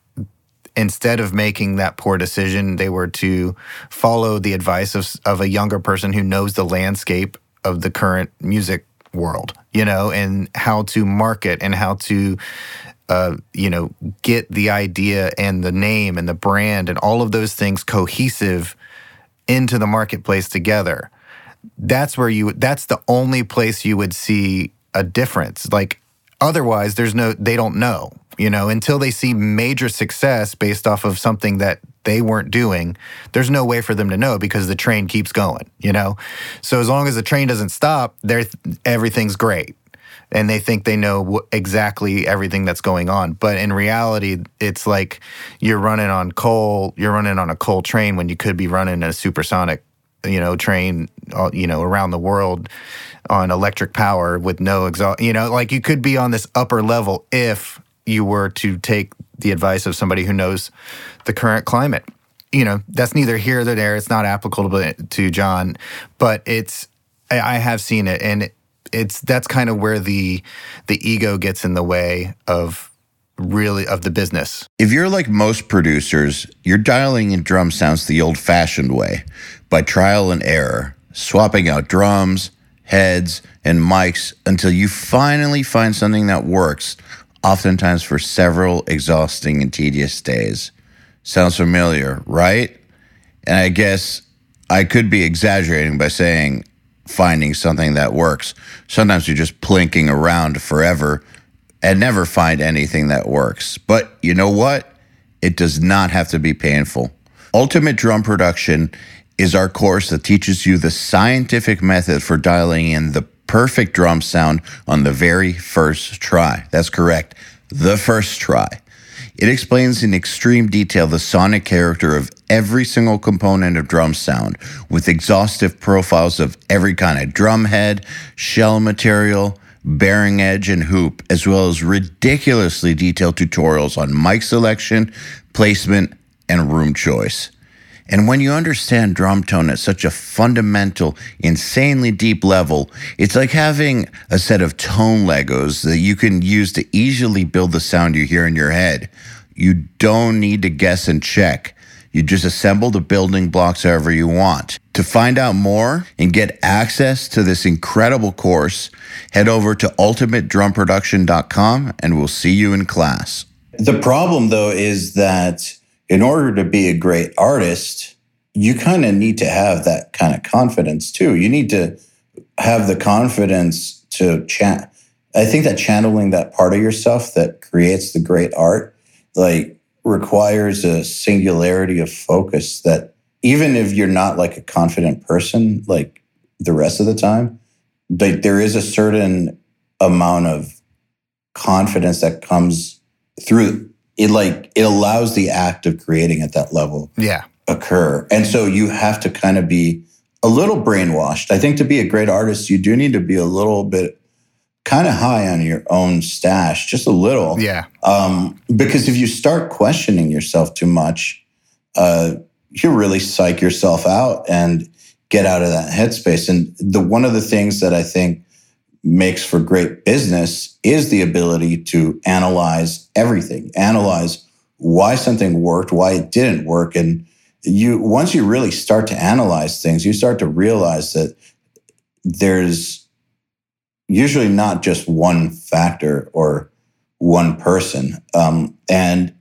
instead of making that poor decision, they were to follow the advice of, of a younger person who knows the landscape of the current music world, you know, and how to market and how to uh, you know, get the idea and the name and the brand and all of those things cohesive into the marketplace together. That's where you that's the only place you would see a difference. Like otherwise there's no they don't know, you know, until they see major success based off of something that they weren't doing, there's no way for them to know because the train keeps going, you know. So as long as the train doesn't stop, there everything's great and they think they know exactly everything that's going on. But in reality, it's like you're running on coal, you're running on a coal train when you could be running a supersonic, you know, train, uh, you know, around the world on electric power with no exhaust. You know, like you could be on this upper level if you were to take the advice of somebody who knows the current climate. You know, that's neither here nor there. It's not applicable to Jon, but it's I I have seen it, and it's that's kind of where the the ego gets in the way of really of the business.
If you're like most producers, you're dialing in drum sounds the old fashioned way by trial and error, swapping out drums, heads, and mics until you finally find something that works, oftentimes for several exhausting and tedious days. Sounds familiar, right? And I guess I could be exaggerating by saying finding something that works. Sometimes you're just plinking around forever and never find anything that works. But you know what? It does not have to be painful. Ultimate Drum Production is our course that teaches you the scientific method for dialing in the perfect drum sound on the very first try. That's correct, the first try. It explains in extreme detail the sonic character of every single component of drum sound with exhaustive profiles of every kind of drum head, shell material, bearing edge, and hoop, as well as ridiculously detailed tutorials on mic selection, placement, and room choice. And when you understand drum tone at such a fundamental, insanely deep level, it's like having a set of tone Legos that you can use to easily build the sound you hear in your head. You don't need to guess and check. You just assemble the building blocks however you want. To find out more and get access to this incredible course, head over to ultimatedrumproduction.com and we'll see you in class. The problem, though, is that in order to be a great artist, you kind of need to have that kind of confidence too. You need to have the confidence to chat. I think that channeling that part of yourself that creates the great art, like, requires a singularity of focus that even if you're not like a confident person, like the rest of the time, like there is a certain amount of confidence that comes through it like it allows the act of creating at that level
Yeah.
occur and so you have to kind of be a little brainwashed i think to be a great artist you do need to be a little bit kind of high on your own stash just a little
Yeah.
um, because if you start questioning yourself too much uh, you really psych yourself out and get out of that headspace and the one of the things that i think makes for great business is the ability to analyze everything, analyze why something worked, why it didn't work. And you, once you really start to analyze things, you start to realize that there's usually not just one factor or one person. Um, and,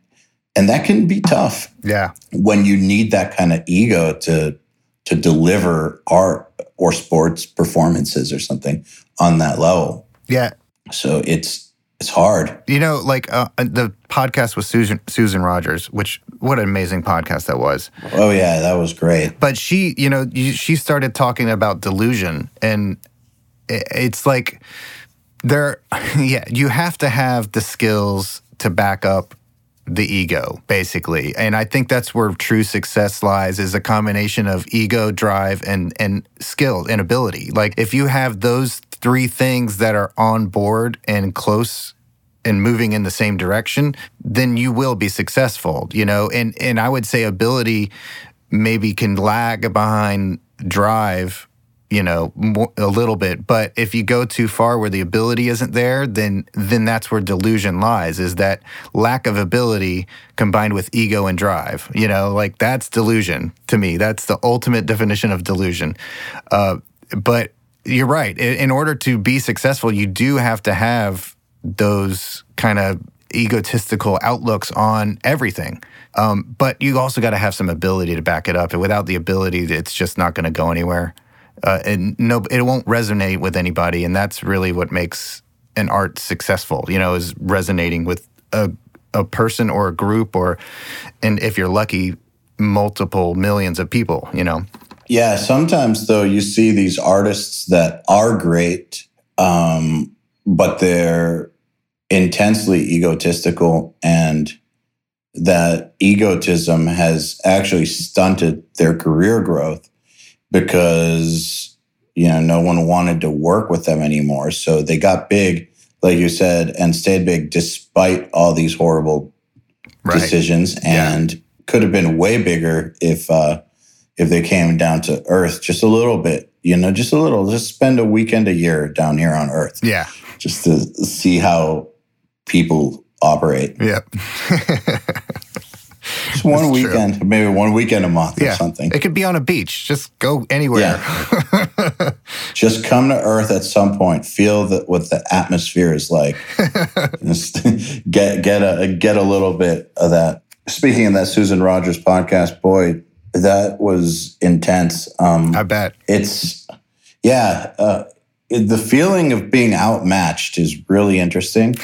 and that can be tough.
Yeah.
When you need that kind of ego to, to deliver art or sports performances or something on that level.
Yeah.
So it's it's hard.
You know, like uh, the podcast with Susan Susan Rogers, which what an amazing podcast that was.
Oh yeah, that was great.
But she, you know, she started talking about delusion, and it's like there, *laughs* yeah, you have to have the skills to back up the ego basically. And i think that's where true success lies is a combination of ego drive and and skill and ability. Like if you have those three things that are on board and close and moving in the same direction then you will be successful you know? And and i would say ability maybe can lag behind drive you know a little bit. But if you go too far where the ability isn't there then then that's where delusion lies is that lack of ability combined with ego and drive you know like that's delusion to me. That's the ultimate definition of delusion. Uh, but you're right. In order to be successful you do have to have those kind of egotistical outlooks on everything. Um, but you also got to have some ability to back it up and without the ability it's just not going to go anywhere uh, and no, it won't resonate with anybody, and that's really what makes an art successful. You know, is resonating with a a person or a group, or and if you're lucky, multiple millions of people. You know.
Yeah, sometimes though you see these artists that are great, um, but they're intensely egotistical and that egotism has actually stunted their career growth because you know no one wanted to work with them anymore. So they got big like you said and stayed big despite all these horrible right. decisions. And yeah. could have been way bigger if uh if they came down to earth just a little bit you know just a little just spend a weekend a year down here on earth.
Yeah.
Just to see how people operate.
Yeah *laughs*
Just one weekend, true. maybe one weekend a month yeah. or something.
It could be on a beach. Just go anywhere.
Yeah. *laughs* Just come to Earth at some point. Feel that what the atmosphere is like. *laughs* Just *laughs* get get a get a little bit of that. Speaking of that Susan Rogers podcast, boy, that was intense. Um,
I bet
it's yeah. Uh, the feeling of being outmatched is really interesting,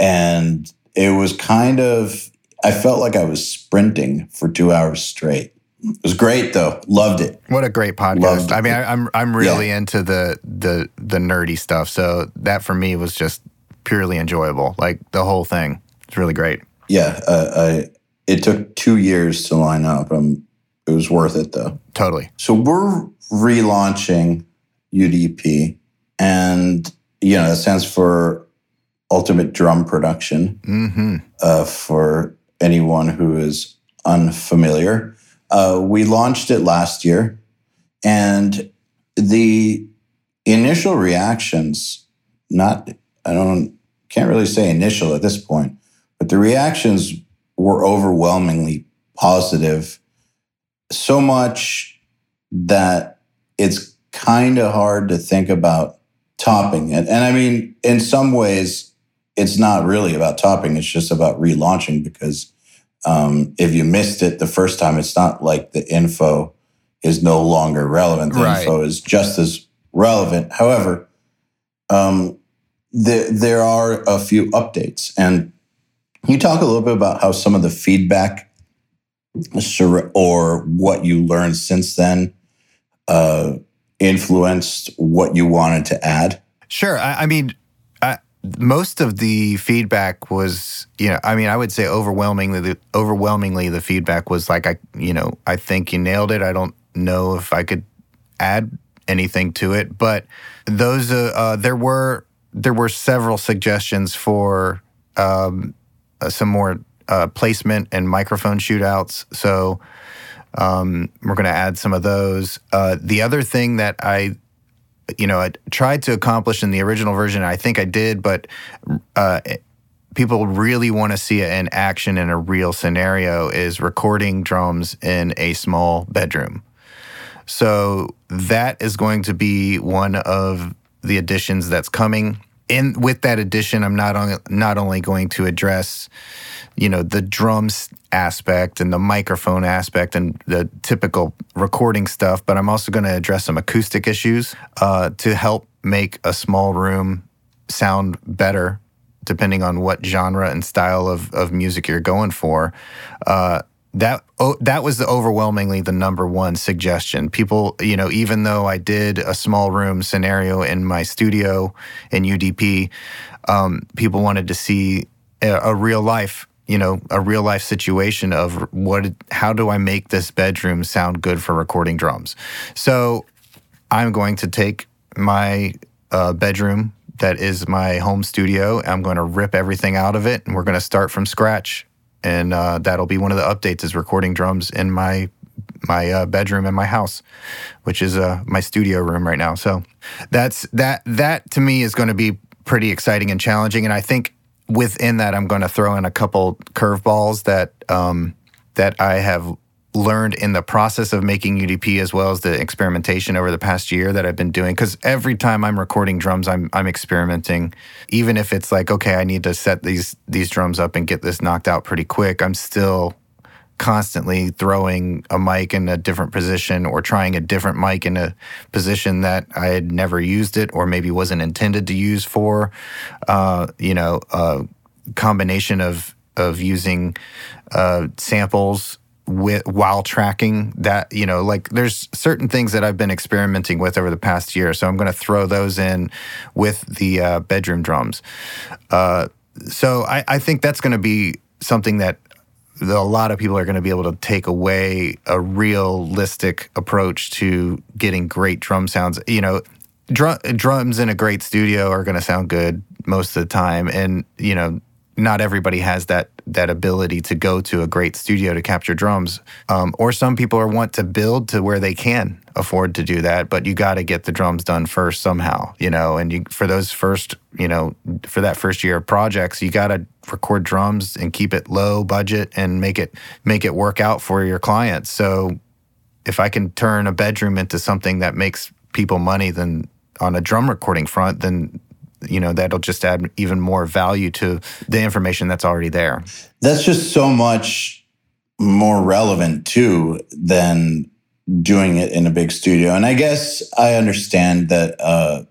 and it was kind of I felt like I was sprinting for two hours straight. It was great though. Loved it.
What a great podcast. I mean, I, am I'm, I'm really yeah. into the the the nerdy stuff. So that for me was just purely enjoyable. Like the whole thing. It's really great.
Yeah, uh, I, it took two years to line up. Um, it was worth it though.
Totally.
So we're relaunching UDP, and you know that stands for Ultimate Drum Production.
Mm-hmm.
Uh, for anyone who is unfamiliar. Uh, we launched it last year, and the initial reactions, not, I don't, can't really say initial at this point, but the reactions were overwhelmingly positive. So much that it's kind of hard to think about topping it. And I mean, in some ways, it's not really about topping. It's just about relaunching because um, if you missed it the first time, it's not like the info is no longer relevant. The right. info is just as relevant. However, um, there there are a few updates, and you talk a little bit about how some of the feedback or what you learned since then uh, influenced what you wanted to add.
Sure. I, I mean, most of the feedback was, you know, I mean, I would say overwhelmingly, the, overwhelmingly the feedback was like, I, you know, I think you nailed it. I don't know if I could add anything to it, but those, uh, uh, there were there were several suggestions for um, uh, some more uh, placement and microphone shootouts. So um, we're going to add some of those. Uh, the other thing that I you know I tried to accomplish in the original version. I think I did, but uh, people really want to see it in action in a real scenario is recording drums in a small bedroom. So that is going to be one of the additions that's coming. And with that addition, I'm not on, not only going to address, you know, the drums aspect and the microphone aspect and the typical recording stuff, but I'm also going to address some acoustic issues uh, to help make a small room sound better depending on what genre and style of, of music you're going for. Uh, that oh, that was the overwhelmingly the number one suggestion. People, you know, even though I did a small room scenario in my studio in UDP, um, people wanted to see a, a real life you know a real life situation of what how do i make this bedroom sound good for recording drums so i'm going to take my uh, bedroom that is my home studio. I'm going to rip everything out of it, and we're going to start from scratch. And uh, that'll be one of the updates is recording drums in my my uh, bedroom in my house, which is uh, my studio room right now. So that's that that to me is going to be pretty exciting and challenging. And I think within that, I'm going to throw in a couple curveballs that um, that I have learned in the process of making UDP as well as the experimentation over the past year that I've been doing. Cuz every time I'm recording drums I'm I'm experimenting. Even if it's like okay I need to set these these drums up and get this knocked out pretty quick I'm still constantly throwing a mic in a different position or trying a different mic in a position that I had never used it or maybe wasn't intended to use for uh, you know a combination of of using uh, samples with while tracking that you know like there's certain things that i've been experimenting with over the past year. So i'm going to throw those in with the uh, bedroom drums. Uh, so I, I think that's going to be something that a lot of people are going to be able to take away a realistic approach to getting great drum sounds you know drum, drums in a great studio are going to sound good most of the time and you know not everybody has that that ability to go to a great studio to capture drums. Um, or some people are want to build to where they can afford to do that, but you got to get the drums done first somehow, you know. And you, for those first, you know, for that first year of projects, you got to record drums and keep it low budget and make it make it work out for your clients. So if I can turn a bedroom into something that makes people money, then on a drum recording front, then you know that'll just add even more value to the information that's already there
that's just so much more relevant too than doing it in a big studio and i guess i understand that uh,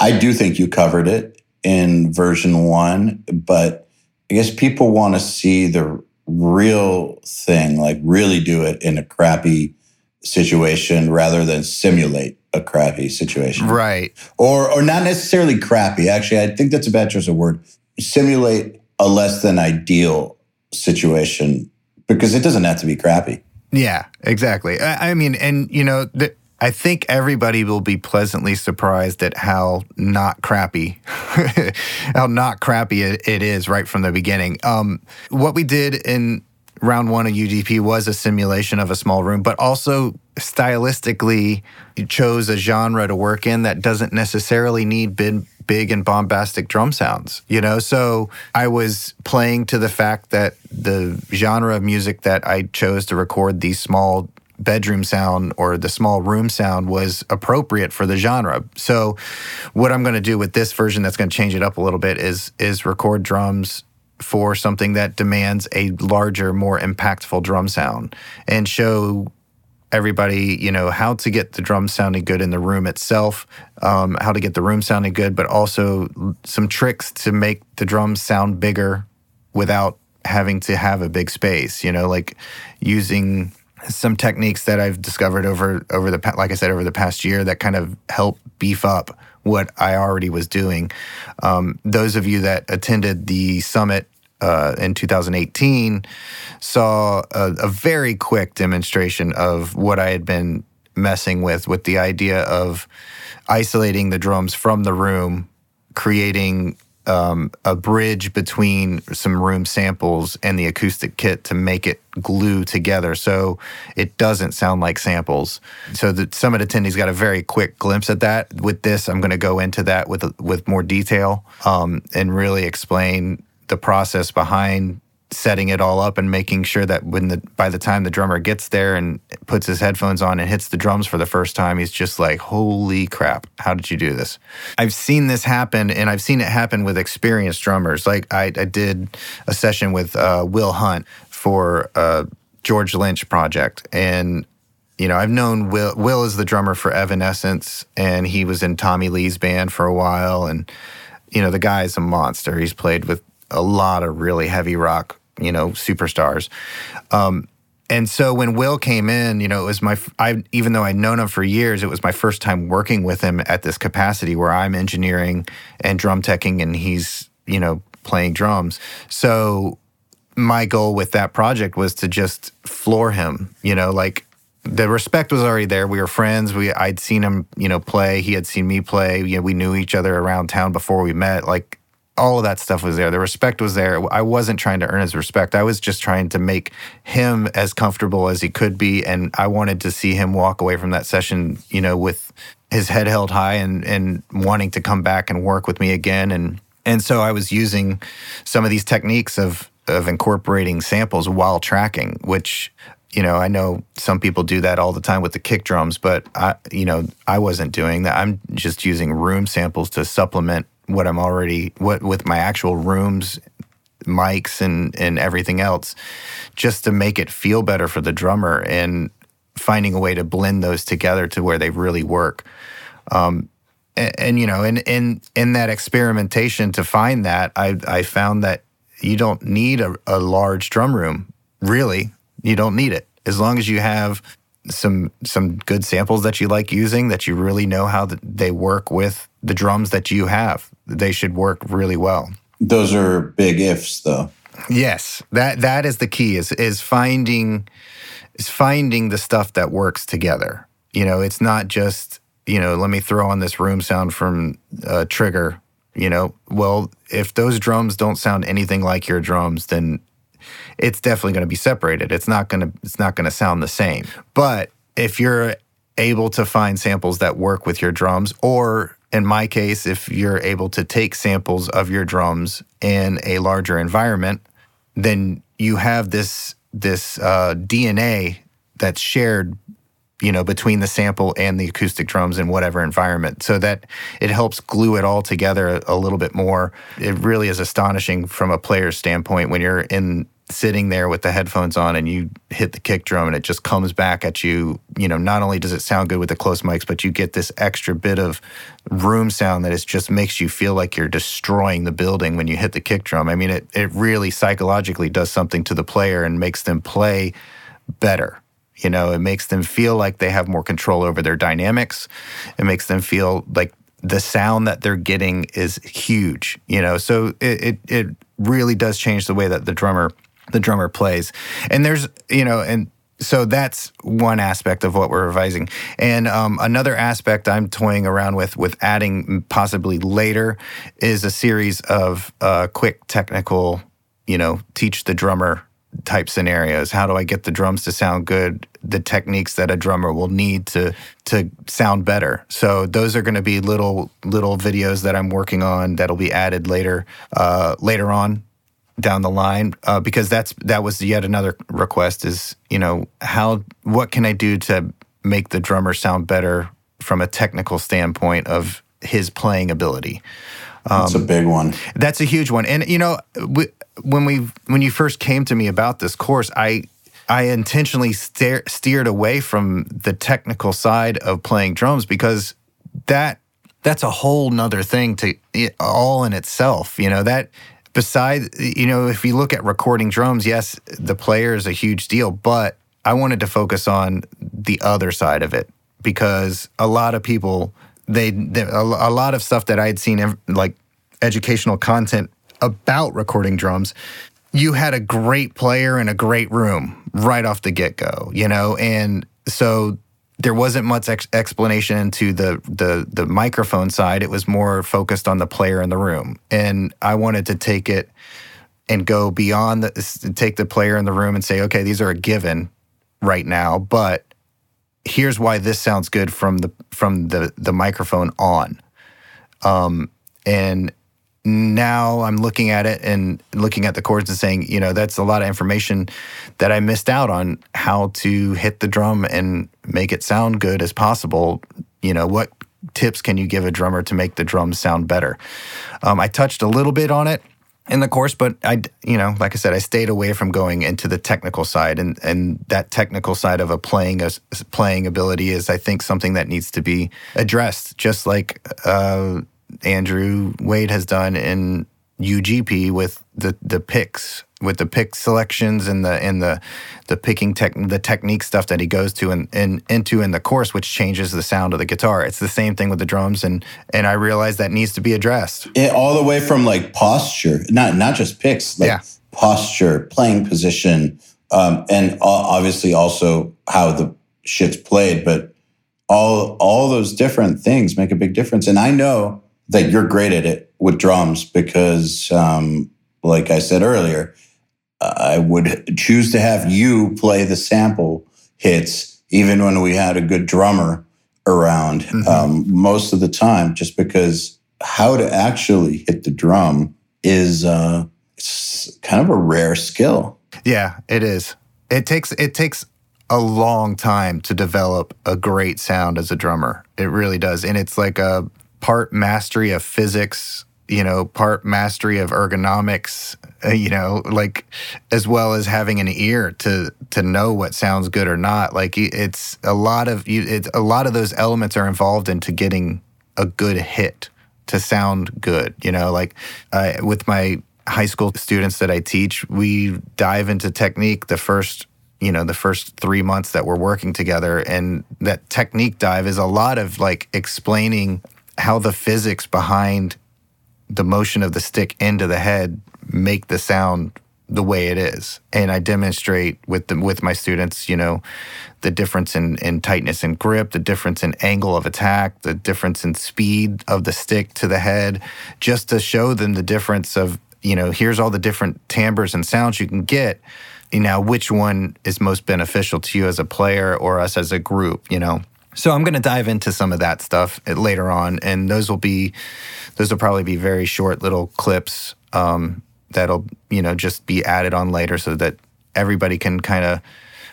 i do think you covered it in version one but i guess people want to see the real thing like really do it in a crappy situation rather than simulate a crappy situation.
Right.
Or or not necessarily crappy. Actually, I think that's a bad choice of word. Simulate a less than ideal situation because it doesn't have to be crappy.
Yeah, exactly. I, I mean, and you know, the, I think everybody will be pleasantly surprised at how not crappy, *laughs* how not crappy it, it is right from the beginning. Um, what we did in round one of UDP was a simulation of a small room, but also stylistically chose a genre to work in that doesn't necessarily need big, big and bombastic drum sounds, you know? So I was playing to the fact that the genre of music that I chose to record these small bedroom sound or the small room sound was appropriate for the genre. So what I'm going to do with this version that's going to change it up a little bit is is record drums for something that demands a larger, more impactful drum sound and show everybody, you know, how to get the drums sounding good in the room itself, um, how to get the room sounding good, but also some tricks to make the drums sound bigger without having to have a big space, you know, like using some techniques that I've discovered over over the like I said over the past year that kind of help beef up what I already was doing. Um, those of you that attended the summit uh, in 2018 saw a, a, very quick demonstration of what I had been messing with, with the idea of isolating the drums from the room, creating um, a bridge between some room samples and the acoustic kit to make it glue together so it doesn't sound like samples. So the Summit attendees got a very quick glimpse at that. With this, I'm going to go into that with with more detail um, and really explain the process behind setting it all up and making sure that when the by the time the drummer gets there and puts his headphones on and hits the drums for the first time he's just like holy crap how did you do this i've seen this happen and i've seen it happen with experienced drummers like i, I did a session with uh, will hunt for a george lynch project and you know, I've known Will. Will is the drummer for Evanescence, and he was in Tommy Lee's band for a while. And you know, the guy's a monster. He's played with a lot of really heavy rock, you know, superstars. Um, and so when Will came in, you know, it was my, I, even though I'd known him for years, it was my first time working with him at this capacity where I'm engineering and drum teching and he's, you know, playing drums. So my goal with that project was to just floor him, you know, like the respect was already there. We were friends. We I'd seen him, you know, play. He had seen me play. You know, we knew each other around town before we met. Like all of that stuff was there. The respect was there. I wasn't trying to earn his respect. I was just trying to make him as comfortable as he could be. And I wanted to see him walk away from that session, you know, with his head held high and, and wanting to come back and work with me again. And, and so I was using some of these techniques of, of incorporating samples while tracking, which you know, I know some people do that all the time with the kick drums, but I, you know, I wasn't doing that. I'm just using room samples to supplement what I'm already what with my actual rooms, mics and and everything else, just to make it feel better for the drummer and finding a way to blend those together to where they really work. Um, and, and, you know, in in in that experimentation to find that, I I found that you don't need a, a large drum room. Really, you don't need it as long as you have some some good samples that you like using that you really know how they work with the drums that you have they should work really well
those are big ifs though
yes that that is the key is is finding is finding the stuff that works together you know it's not just you know let me throw on this room sound from uh, trigger you know well if those drums don't sound anything like your drums then it's definitely going to be separated. It's not going to it's not going to sound the same. But if you're able to find samples that work with your drums or in my case if you're able to take samples of your drums in a larger environment then you have this this uh, DNA that's shared you know between the sample and the acoustic drums in whatever environment. So that it helps glue it all together a little bit more. It really is astonishing from a player's standpoint when you're in sitting there with the headphones on and you hit the kick drum and it just comes back at you you know not only does it sound good with the close mics but you get this extra bit of room sound that it just makes you feel like you're destroying the building when you hit the kick drum. I mean it, it really psychologically does something to the player and makes them play better. You know it makes them feel like they have more control over their dynamics. It makes them feel like the sound that they're getting is huge you know? So it, it, it really does change the way that the drummer the drummer plays. And there's, you know, and so that's one aspect of what we're revising. And um, another aspect I'm toying around with, with adding possibly later, is a series of uh, quick technical, you know, teach the drummer type scenarios. How do I get the drums to sound good? The techniques that a drummer will need to to sound better. So those are going to be little little videos that I'm working on that'll be added later uh, later on down the line uh, because that's that was yet another request is you know how what can I do to make the drummer sound better from a technical standpoint of his playing ability.
Um, that's a big one.
That's a huge one, and you know we, when we when you first came to me about this course, I I intentionally steer, steered away from the technical side of playing drums because that that's a whole nother thing to all in itself. You know that besides, you know, if you look at recording drums, yes, the player is a huge deal, but I wanted to focus on the other side of it because a lot of people, they, they a, a lot of stuff that I had seen, like educational content about recording drums, you had a great player in a great room right off the get go, you know? And so there wasn't much ex- explanation to the, the the microphone side. It was more focused on the player in the room, and I wanted to take it and go beyond the take the player in the room and say, okay, these are a given right now, but here's why this sounds good from the from the the microphone on. Um, and now I'm looking at it and looking at the chords and saying, you know, that's a lot of information that I missed out on how to hit the drum and make it sound good as possible. You know, what tips can you give a drummer to make the drums sound better? Um, I touched a little bit on it in the course, but I, you know, like I said, I stayed away from going into the technical side, and and that technical side of a playing a playing ability is, I think, something that needs to be addressed, just like. Uh, Andrew Wade has done in UGP with the the picks with the pick selections and the and the the picking tech the technique stuff that he goes to and, and into in the course which changes the sound of the guitar. It's the same thing with the drums and and i realize that needs to be addressed.
It, all the way from like posture not not just picks like
yeah.
posture playing position um, and obviously also how the shit's played but all all those different things make a big difference. And i know that you're great at it with drums because, um, like I said earlier, I would choose to have you play the sample hits even when we had a good drummer around mm-hmm. um, most of the time, just because how to actually hit the drum is uh, it's kind of a rare skill.
Yeah, it is. It takes it takes a long time to develop a great sound as a drummer. It really does, and it's like a part mastery of physics, you know, part mastery of ergonomics, uh, you know, like as well as having an ear to to know what sounds good or not. Like it's a lot of you. It's a lot of those elements are involved into getting a good hit to sound good. You know, like uh, with my high school students that I teach, we dive into technique the first you know the first three months that we're working together and that technique dive is a lot of like explaining how the physics behind the motion of the stick into the head make the sound the way it is. And I demonstrate with the, with my students, you know, the difference in, in tightness and grip, the difference in angle of attack, the difference in speed of the stick to the head, just to show them the difference of, you know, here's all the different timbres and sounds you can get. you know which one is most beneficial to you as a player or us as a group, you know? So I'm going to dive into some of that stuff later on, and those will be those will probably be very short little clips um, that'll you know just be added on later, so that everybody can kind of,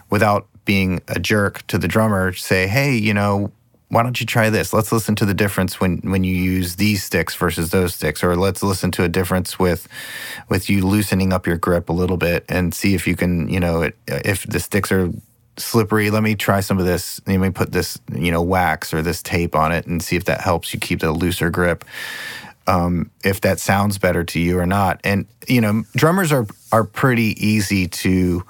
without being a jerk to the drummer, say, hey, you know, why don't you try this? Let's listen to the difference when when you use these sticks versus those sticks, or let's listen to a difference with with you loosening up your grip a little bit and see if you can, you know, it, if the sticks are slippery. Let me try some of this. Let me put this, you know, wax or this tape on it and see if that helps you keep the looser grip. Um, if that sounds better to you or not. And you know, drummers are are pretty easy to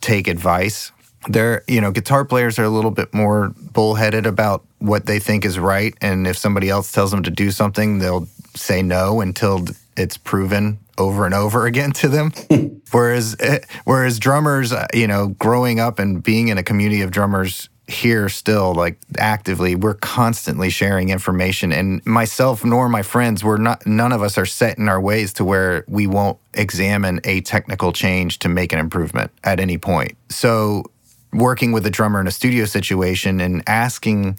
take advice. They're you know, guitar players are a little bit more bullheaded about what they think is right, and if somebody else tells them to do something, they'll say no until it's proven over and over *laughs* again to them. *laughs* whereas eh, whereas drummers, uh, you know, growing up and being in a community of drummers here still like actively we're constantly sharing information and myself nor my friends we're not none of us are set in our ways to where we won't examine a technical change to make an improvement at any point so working with a drummer in a studio situation and asking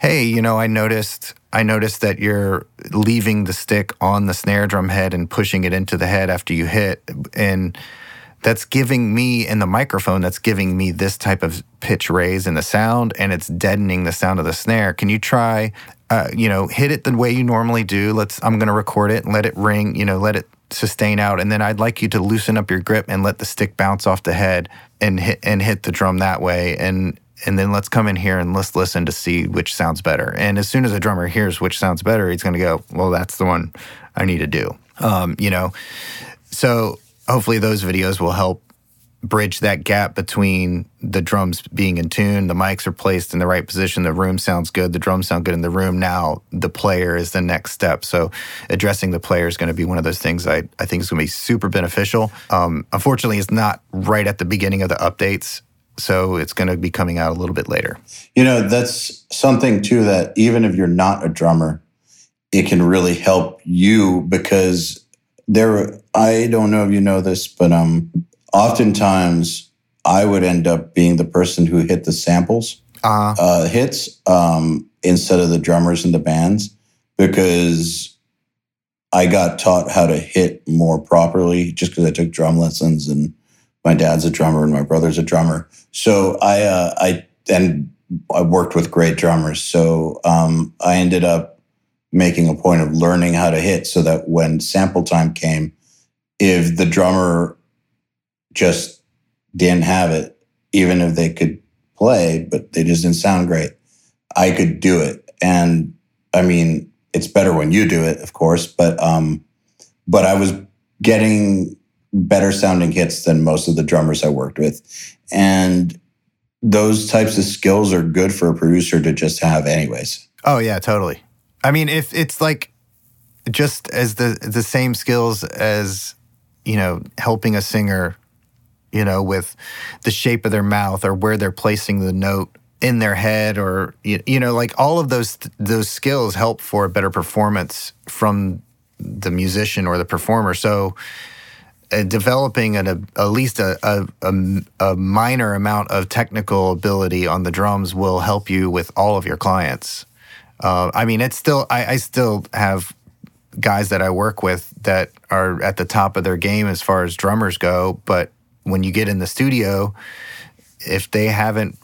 hey you know i noticed I noticed that you're leaving the stick on the snare drum head and pushing it into the head after you hit. And that's giving me in the microphone, that's giving me this type of pitch raise in the sound and it's deadening the sound of the snare. Can you try, uh, you know, hit it the way you normally do? Let's, I'm going to record it and let it ring, you know, let it sustain out. And then I'd like you to loosen up your grip and let the stick bounce off the head and hit, and hit the drum that way. And, and then let's come in here and let's listen to see which sounds better. And as soon as a drummer hears which sounds better, he's going to go, well, that's the one I need to do. Um, you know, so hopefully those videos will help bridge that gap between the drums being in tune, the mics are placed in the right position, the room sounds good, the drums sound good in the room. Now the player is the next step. So addressing the player is going to be one of those things I, I think is going to be super beneficial. Um, unfortunately, it's not right at the beginning of the updates So it's going to be coming out a little bit later.
You know, that's something too that even if you're not a drummer, it can really help you because there I don't know if you know this, but um oftentimes I would end up being the person who hit the samples
Uh,
uh, hits um, instead of the drummers and the bands because I got taught how to hit more properly just because I took drum lessons and my dad's a drummer and my brother's a drummer. So I uh, I and I worked with great drummers. So um, I ended up making a point of learning how to hit so that when sample time came, if the drummer just didn't have it, even if they could play, but they just didn't sound great. I could do it. And I mean, it's better when you do it, of course, but um but I was getting better sounding hits than most of the drummers I worked with. And those types of skills are good for a producer to just have anyways.
oh yeah, totally. I mean, if it's like just as the the same skills as you know helping a singer, you know, with the shape of their mouth or where they're placing the note in their head, or you, know, like all of those those skills help for a better performance from the musician or the performer. So. Uh, developing an, a, at least a, a, a, a minor amount of technical ability on the drums will help you with all of your clients. Uh, I mean, it's still I, I still have guys that I work with that are at the top of their game as far as drummers go. But when you get in the studio, if they haven't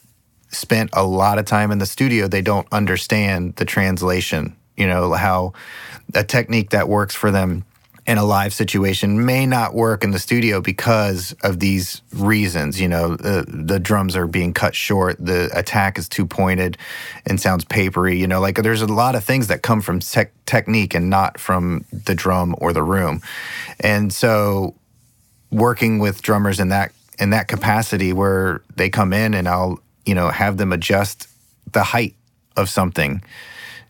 spent a lot of time in the studio, they don't understand the translation. You know how a technique that works for them in a live situation may not work in the studio because of these reasons. You know, the, the drums are being cut short, the attack is too pointed and sounds papery. You know, like there's a lot of things that come from tech technique and not from the drum or the room. And so, working with drummers in that in that capacity, where they come in and I'll you know have them adjust the height of something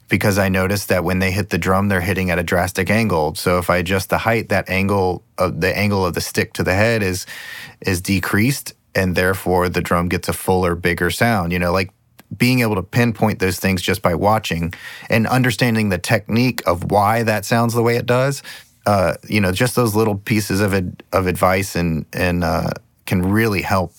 because I noticed that when they hit the drum, they're hitting at a drastic angle. So if I adjust the height, that angle of the angle of the stick to the head is is decreased, and therefore the drum gets a fuller, bigger sound. You know, like being able to pinpoint those things just by watching and understanding the technique of why that sounds the way it does. Uh, you know, just those little pieces of ad, of advice and and uh, can really help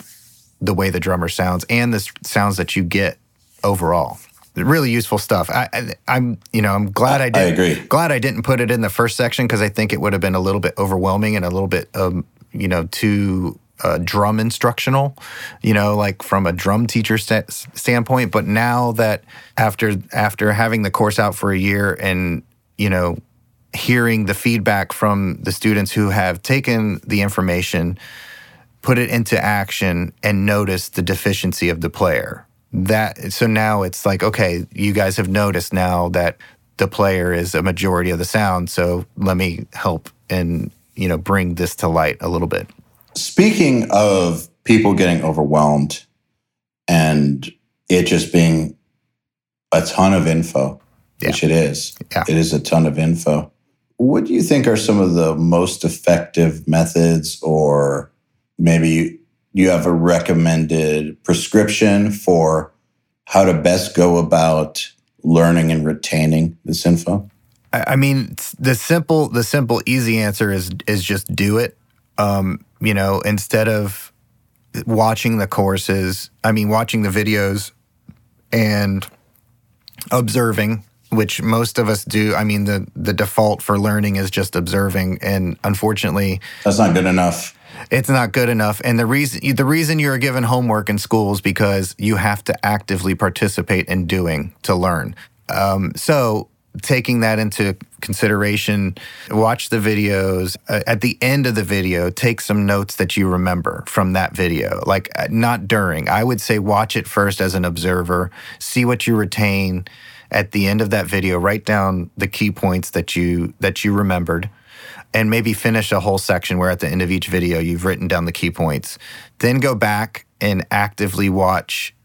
the way the drummer sounds and the sounds that you get overall really useful stuff. I, I'm, you know, I'm glad I did.
I agree.
Glad I didn't put it in the first section because I think it would have been a little bit overwhelming and a little bit, um, you know, too uh, drum instructional. You know, like from a drum teacher sta- standpoint. But now that after after having the course out for a year and you know hearing the feedback from the students who have taken the information put it into action and noticed the deficiency of the player. That so now it's like okay, you guys have noticed now that the player is a majority of the sound, so let me help and you know bring this to light a little bit.
Speaking of people getting overwhelmed and it just being a ton of info, which it is,
Yeah.
it is a ton of info. What do you think are some of the most effective methods, or maybe you have a recommended prescription for how to best go about learning and retaining this info?
I mean, the simple, the simple, easy answer is is just do it. Um, you know, instead of watching the courses, I mean, watching the videos and observing, which most of us do. I mean, the the default for learning is just observing, and unfortunately,
That's not good enough.
it's not good enough. And the reason the reason you're given homework in school is because you have to actively participate in doing to learn. Um, so taking that into consideration, watch the videos. Uh, at the end of the video, take some notes that you remember from that video. Like uh, not during. I would say watch it first as an observer, see what you retain. At the end of that video, write down the key points that you that you remembered and maybe finish a whole section where at the end of each video you've written down the key points. Then go back and actively watch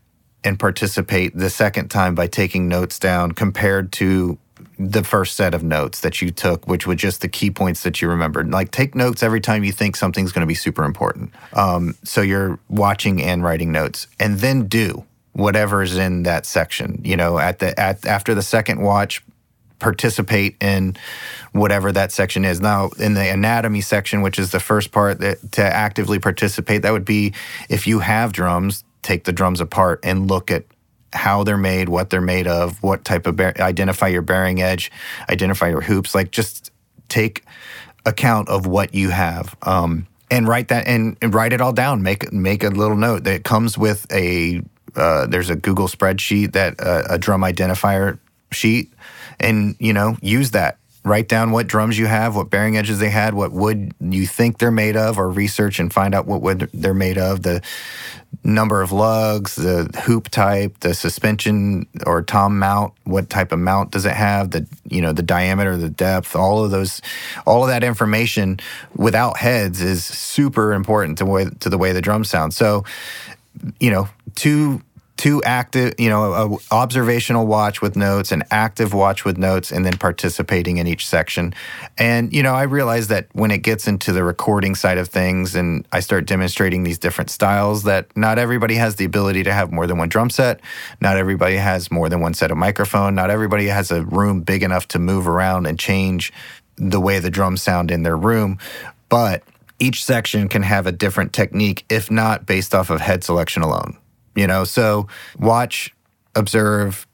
and participate the second time by taking notes down compared to the first set of notes that you took, which were just the key points that you remembered. Like take notes every time you think something's going to be super important. Um, so you're watching and writing notes, and then do whatever's in that section. You know, at the at after the second watch, participate in whatever that section is. Now, in the anatomy section, which is the first part that, to actively participate, that would be if you have drums, take the drums apart and look at how they're made, what they're made of, what type of bear, identify your bearing edge, identify your hoops. Like just take account of what you have. Um, and write that and, and, write it all down. Make make a little note that comes with a uh, there's a Google spreadsheet that uh, a drum identifier sheet, and you know use that. Write down what drums you have, what bearing edges they had, what wood you think they're made of, or research and find out what wood they're made of, the number of lugs, the hoop type, the suspension or tom mount, what type of mount does it have, the you know the diameter, the depth, all of those, all of that information without heads is super important to way to the way the drums sound. So, you know, two two active, you know, a observational watch with notes, an active watch with notes, and then participating in each section. And you know, I realize that when it gets into the recording side of things, and I start demonstrating these different styles, that not everybody has the ability to have more than one drum set. Not everybody has more than one set of microphone. Not everybody has a room big enough to move around and change the way the drums sound in their room. But each section can have a different technique, if not based off of head selection alone you know? So watch observe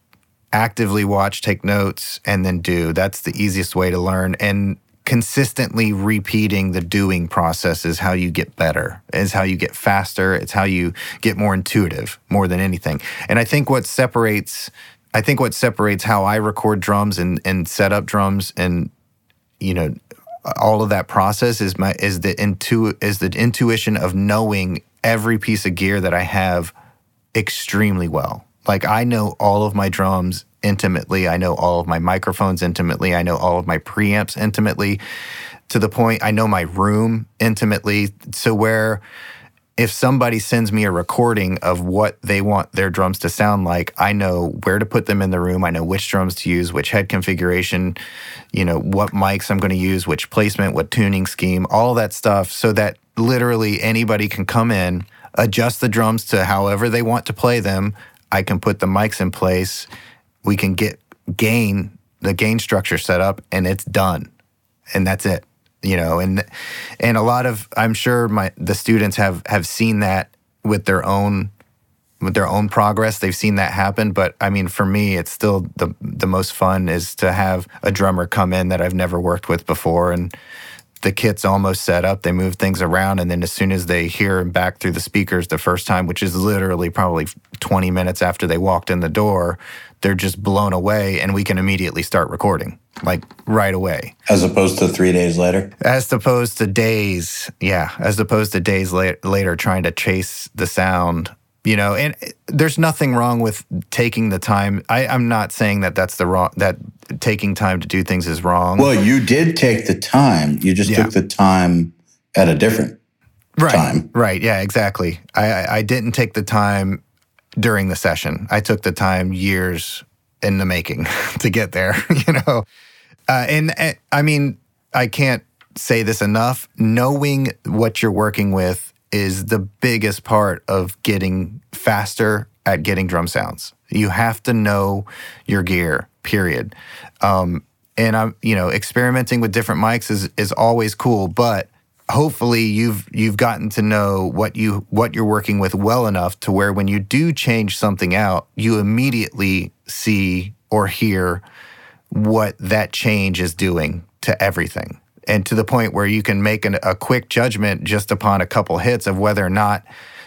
actively watch take notes and then do. That's the easiest way to learn. And consistently repeating the doing process is how you get better is how you get faster it's how you get more intuitive more than anything. And i think what separates i think what separates how i record drums and and set up drums and you know all of that process is my is the intu is the intuition of knowing every piece of gear that i have extremely well. Like I know all of my drums intimately. I know all of my microphones intimately. I know all of my preamps intimately to the point I know my room intimately. So where if somebody sends me a recording of what they want their drums to sound like, I know where to put them in the room. I know which drums to use, which head configuration, you know, what mics I'm going to use, which placement, what tuning scheme, all that stuff so that literally anybody can come in adjust the drums to however they want to play them. I can put the mics in place. We can get gain, the gain structure set up, and it's done. And that's it. You know, and and a lot of I'm sure my the students have have seen that with their own with their own progress. They've seen that happen. But I mean, for me, it's still the the most fun is to have a drummer come in that I've never worked with before and the kit's almost set up. They move things around, and then as soon as they hear him back through the speakers the first time, which is literally probably 20 minutes after they walked in the door, they're just blown away, and we can immediately start recording like right away.
As opposed to three days later?
As opposed to days, yeah. As opposed to days la- later trying to chase the sound you know and there's nothing wrong with taking the time. I, i'm not saying that that's the wrong that taking time to do things is wrong.
Well you did take the time. You just yeah. took the time at a different
right,
time.
Right. Yeah exactly. I, I didn't take the time during the session. I took the time years in the making *laughs* to get there *laughs* you know? Uh, and, and i mean i can't say this enough. Knowing what you're working with is the biggest part of getting faster at getting drum sounds. You have to know your gear, period. Um, and I'm, you know, experimenting with different mics is is always cool, but hopefully you've you've gotten to know what you what you're working with well enough to where when you do change something out, you immediately see or hear what that change is doing to everything and to the point where you can make an, a quick judgment just upon a couple hits of whether or not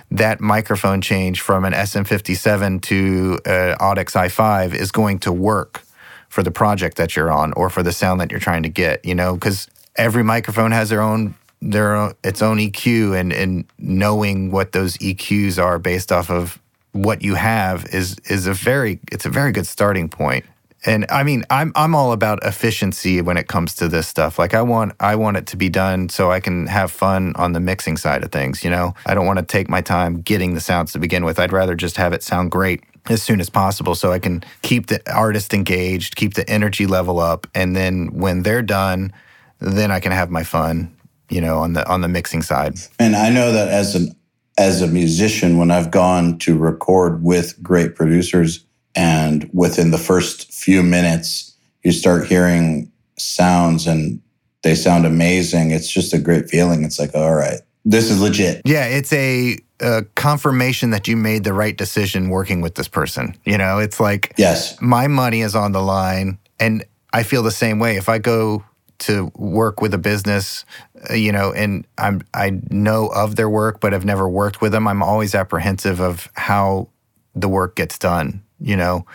that microphone change from an SM57 to an Audix i5 is going to work for the project that you're on or for the sound that you're trying to get, you know, because every microphone has their own their own, its own EQ and and knowing what those EQs are based off of what you have is is a very it's a very good starting point and I mean, I'm I'm all about efficiency when it comes to this stuff. Like I want I want it to be done so I can have fun on the mixing side of things, you know. I don't want to take my time getting the sounds to begin with. I'd rather just have it sound great as soon as possible so I can keep the artist engaged, keep the energy level up, and then when they're done, then I can have my fun, you know, on the on the mixing side.
And I know that as an as a musician, when I've gone to record with great producers, and within the first few minutes, you start hearing sounds and they sound amazing. It's just a great feeling. It's like, all right, this is legit.
Yeah, it's a, a, confirmation that you made the right decision working with this person. You know, it's like,
yes,
my money is on the line. And I feel the same way. If I go to work with a business, uh, you know, and I'm I know of their work, but I've never worked with them. I'm always apprehensive of how the work gets done. You know,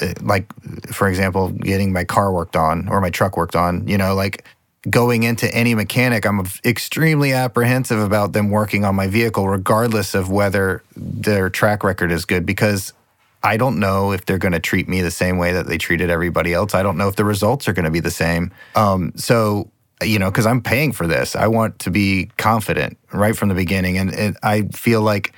uh, like for example, getting my car worked on or my truck worked on. You know, like going into any mechanic, I'm extremely apprehensive about them working on my vehicle, regardless of whether their track record is good, because I don't know if they're going to treat me the same way that they treated everybody else. I don't know if the results are going to be the same. Um, so, you know, because I'm paying for this, I want to be confident right from the beginning. And, and I feel like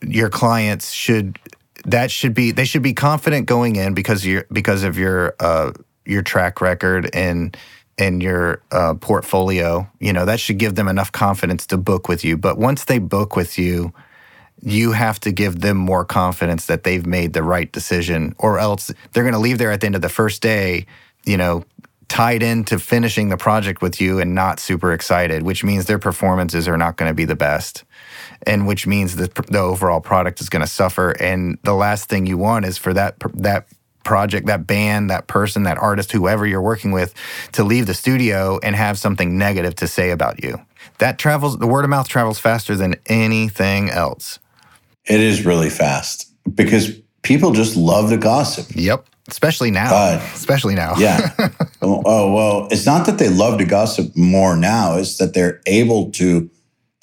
your clients should that should be they should be confident going in because you because of your uh, your track record and and your uh, portfolio. You know that should give them enough confidence to book with you. But once they book with you, you have to give them more confidence that they've made the right decision, or else they're going to leave there at the end of the first day, you know, tied into finishing the project with you and not super excited, which means their performances are not going to be the best. And which means that the overall product is going to suffer. And the last thing you want is for that that project, that band, that person, that artist, whoever you're working with, to leave the studio and have something negative to say about you. That travels, the word of mouth travels faster than anything else.
It is really fast because people just love to gossip.
Yep. Especially now. Especially now.
yeah. Oh, *laughs* oh, well, it's not that they love to gossip more now, it's that they're able to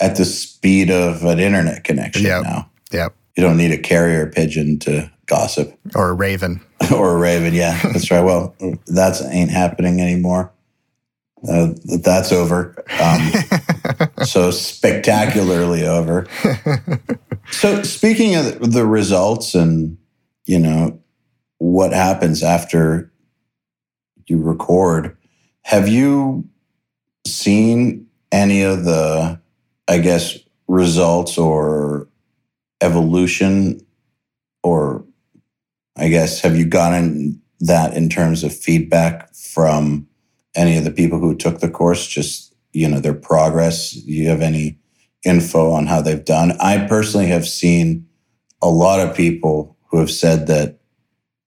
at the speed of an internet connection
yep.
now.
Yep.
You don't need a carrier pigeon to gossip.
Or a raven. *laughs*
or a raven, yeah. That's right. Well, that ain't happening anymore. Uh, that's over. Um, *laughs* so spectacularly over. So speaking of the results and you know what happens after you record, have you seen any of the I guess results or evolution or I guess have you gotten that in terms of feedback from any of the people who took the course just you know their progress Do you have any info on how they've done. I personally have seen a lot of people who have said that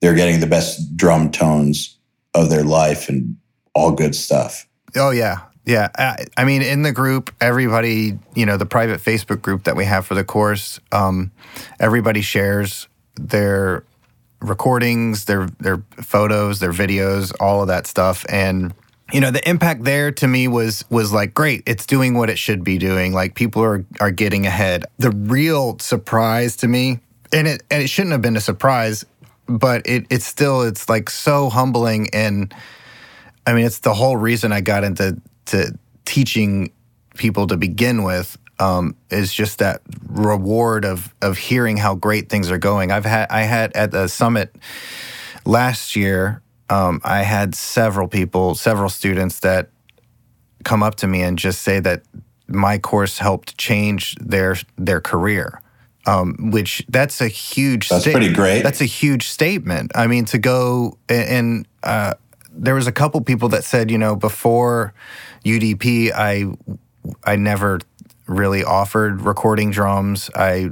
they're getting the best drum tones of their life and all good stuff.
Oh, yeah. Yeah. I, I mean, in the group, everybody, you know, the private Facebook group that we have for the course, um, everybody shares their recordings, their their photos, their videos, all of that stuff. And you know the impact there to me was was like great it's doing what it should be doing like people are are getting ahead the real surprise to me and it and it shouldn't have been a surprise but it it's still it's like so humbling and i mean it's the whole reason i got into to teaching people to begin with um, is just that reward of of hearing how great things are going i've had i had at the summit last year um, I had several people, several students that come up to me and just say that my course helped change their their career. Um, which that's a huge.
That's sta- pretty great.
That's a huge statement. I mean, to go and uh, there was a couple people that said, you know, before UDP, I I never really offered recording drums. I,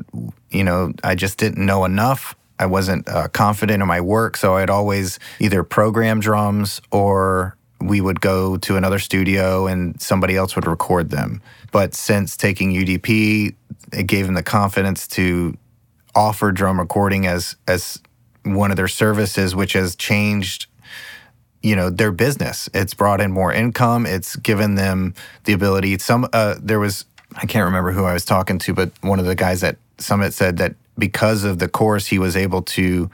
you know, I just didn't know enough. I wasn't uh, confident in my work, so I'd always either program drums or we would go to another studio and somebody else would record them. But since taking UDP, it gave them the confidence to offer drum recording as as one of their services, which has changed you know their business it's brought in more income it's given them the ability some uh, there was i can't remember who i was talking to but one of the guys at summit said that because of the course, he was able to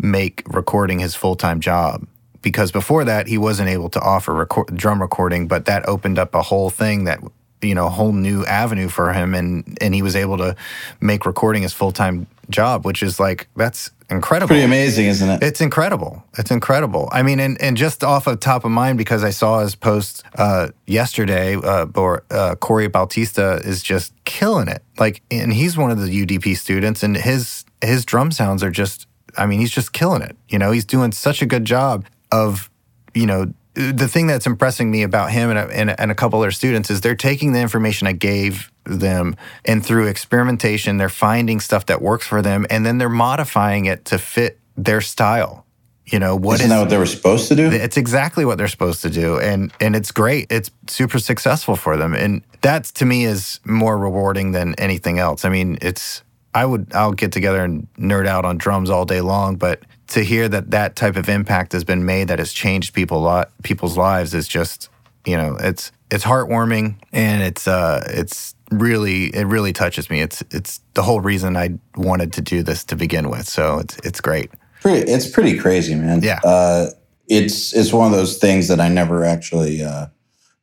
make recording his full time job. Because before that, he wasn't able to offer record, drum recording, but that opened up a whole thing that you know, a whole new avenue for him, and and he was able to make recording his full time job, which is like that's incredible.
Pretty amazing, isn't it?
It's incredible. It's incredible. I mean, and, and just off of top of mind because I saw his post uh, yesterday, uh, or, uh, Corey Bautista is just killing it. Like, and he's one of the UDP students, and his his drum sounds are just. I mean, he's just killing it. You know, he's doing such a good job of, you know, the thing that's impressing me about him and and, a, and a couple other students is they're taking the information I gave them and through experimentation they're finding stuff that works for them and then they're modifying it to fit their style. You know what
isn't
is-
that what they were supposed to do?
it's exactly what they're supposed to do and and it's great. It's super successful for them and that to me is more rewarding than anything else. I mean it's i would i'll get together and nerd out on drums all day long but to hear that that type of impact has been made that has changed people lot people's lives is just you know it's it's heartwarming and it's uh it's really it really touches me it's it's the whole reason i wanted to do this to begin with so it's it's great
Pretty, it's pretty crazy, man.
Yeah.
Uh, it's it's one of those things that I never actually uh,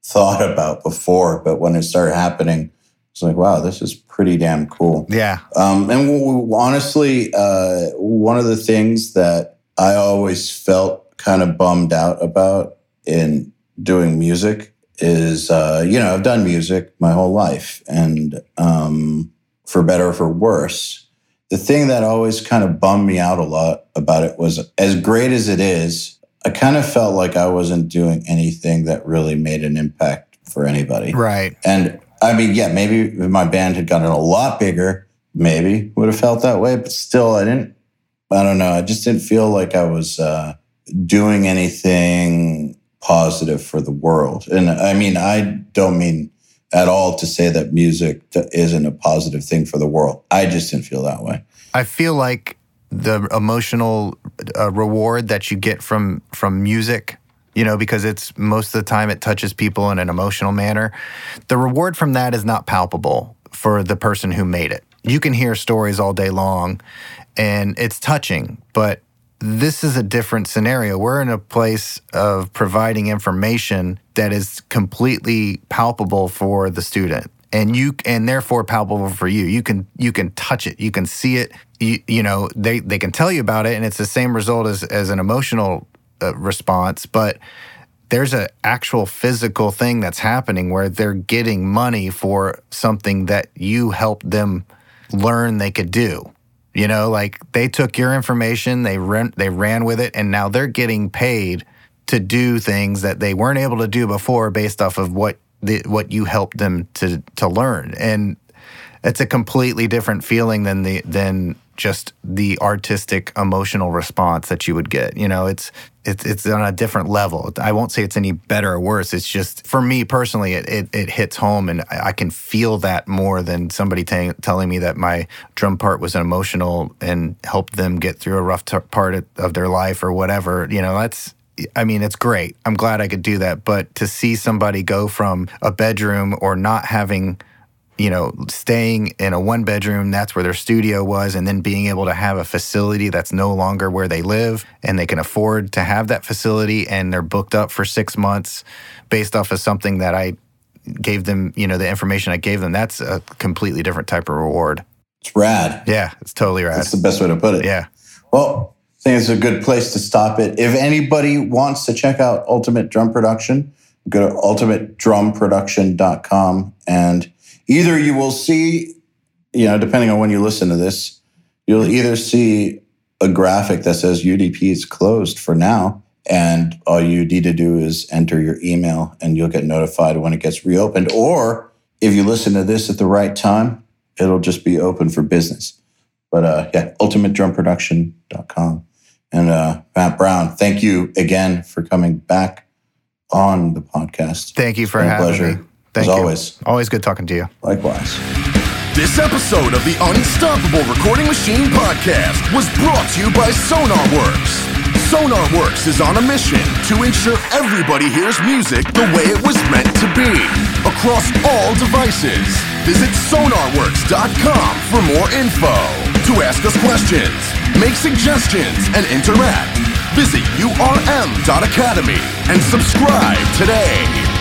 thought about before, but when it started happening, it's like, wow, this is pretty damn cool.
yeah
Um, and w- w- honestly, uh, one of the things that I always felt kind of bummed out about in doing music is, uh, you know, I've done music my whole life, and um, for better or for worse, the thing that always kind of bummed me out a lot about it was as great as it is, I kind of felt like I wasn't doing anything that really made an impact for anybody.
right
And I mean, yeah, maybe if my band had gotten a lot bigger, maybe would have felt that way. But still, I didn't. I don't know. I just didn't feel like I was uh, doing anything positive for the world. And I mean, I don't mean at all to say that music isn't a positive thing for the world. I just didn't feel that way.
I feel like the emotional uh, reward that you get from from music, you know, because it's most of the time it touches people in an emotional manner. The reward from that is not palpable for the person who made it. You can hear stories all day long and it's touching, but this is a different scenario. We're in a place of providing information that is completely palpable for the student and you and therefore palpable for you. You can you can touch it, you can see it. You, you know they they can tell you about it, and it's the same result as as an emotional uh, response, but there's an actual physical thing that's happening where they're getting money for something that you helped them learn they could do. You know, like they took your information, they ran, they ran with it, and now they're getting paid to do things that they weren't able to do before based off of what the, what you helped them to to learn. And it's a completely different feeling than the than just the artistic emotional response that you would get. You know, it's it's it's on a different level. I won't say it's any better or worse. It's just for me personally, it it, it hits home, and I can feel that more than somebody ta- telling me that my drum part was emotional and helped them get through a rough t- part of- of their life or whatever. You know, that's I mean, it's great. I'm glad I could do that. But to see somebody go from a bedroom or not having, you know, staying in a one bedroom, that's where their studio was, and then being able to have a facility that's no longer where they live and they can afford to have that facility and they're booked up for six months based off of something that I gave them, you know, the information I gave them, that's a completely different type of reward.
It's rad.
Yeah, it's totally rad.
That's the best way to put it.
Yeah.
Well, I think it's a good place to stop it. If anybody wants to check out Ultimate Drum Production, go to ultimatedrumproduction.com and either you will see, you know, depending on when you listen to this, you'll either see a graphic that says UDP is closed for now. And all you need to do is enter your email and you'll get notified when it gets reopened. Or if you listen to this at the right time, it'll just be open for business. But uh, yeah, ultimatedrumproduction.com. And uh, Matt Brown, thank you again for coming back on the podcast.
Thank you for
It's been a
having
pleasure,
me. Thank
as
you.
always.
Always good talking to you.
Likewise.
This episode of the Unstoppable Recording Machine podcast was brought to you by SonarWorks. SonarWorks is on a mission to ensure everybody hears music the way it was meant to be across all devices. Visit sonarworks.com for more info. To ask us questions, make suggestions, and interact, visit urm.academy and subscribe today.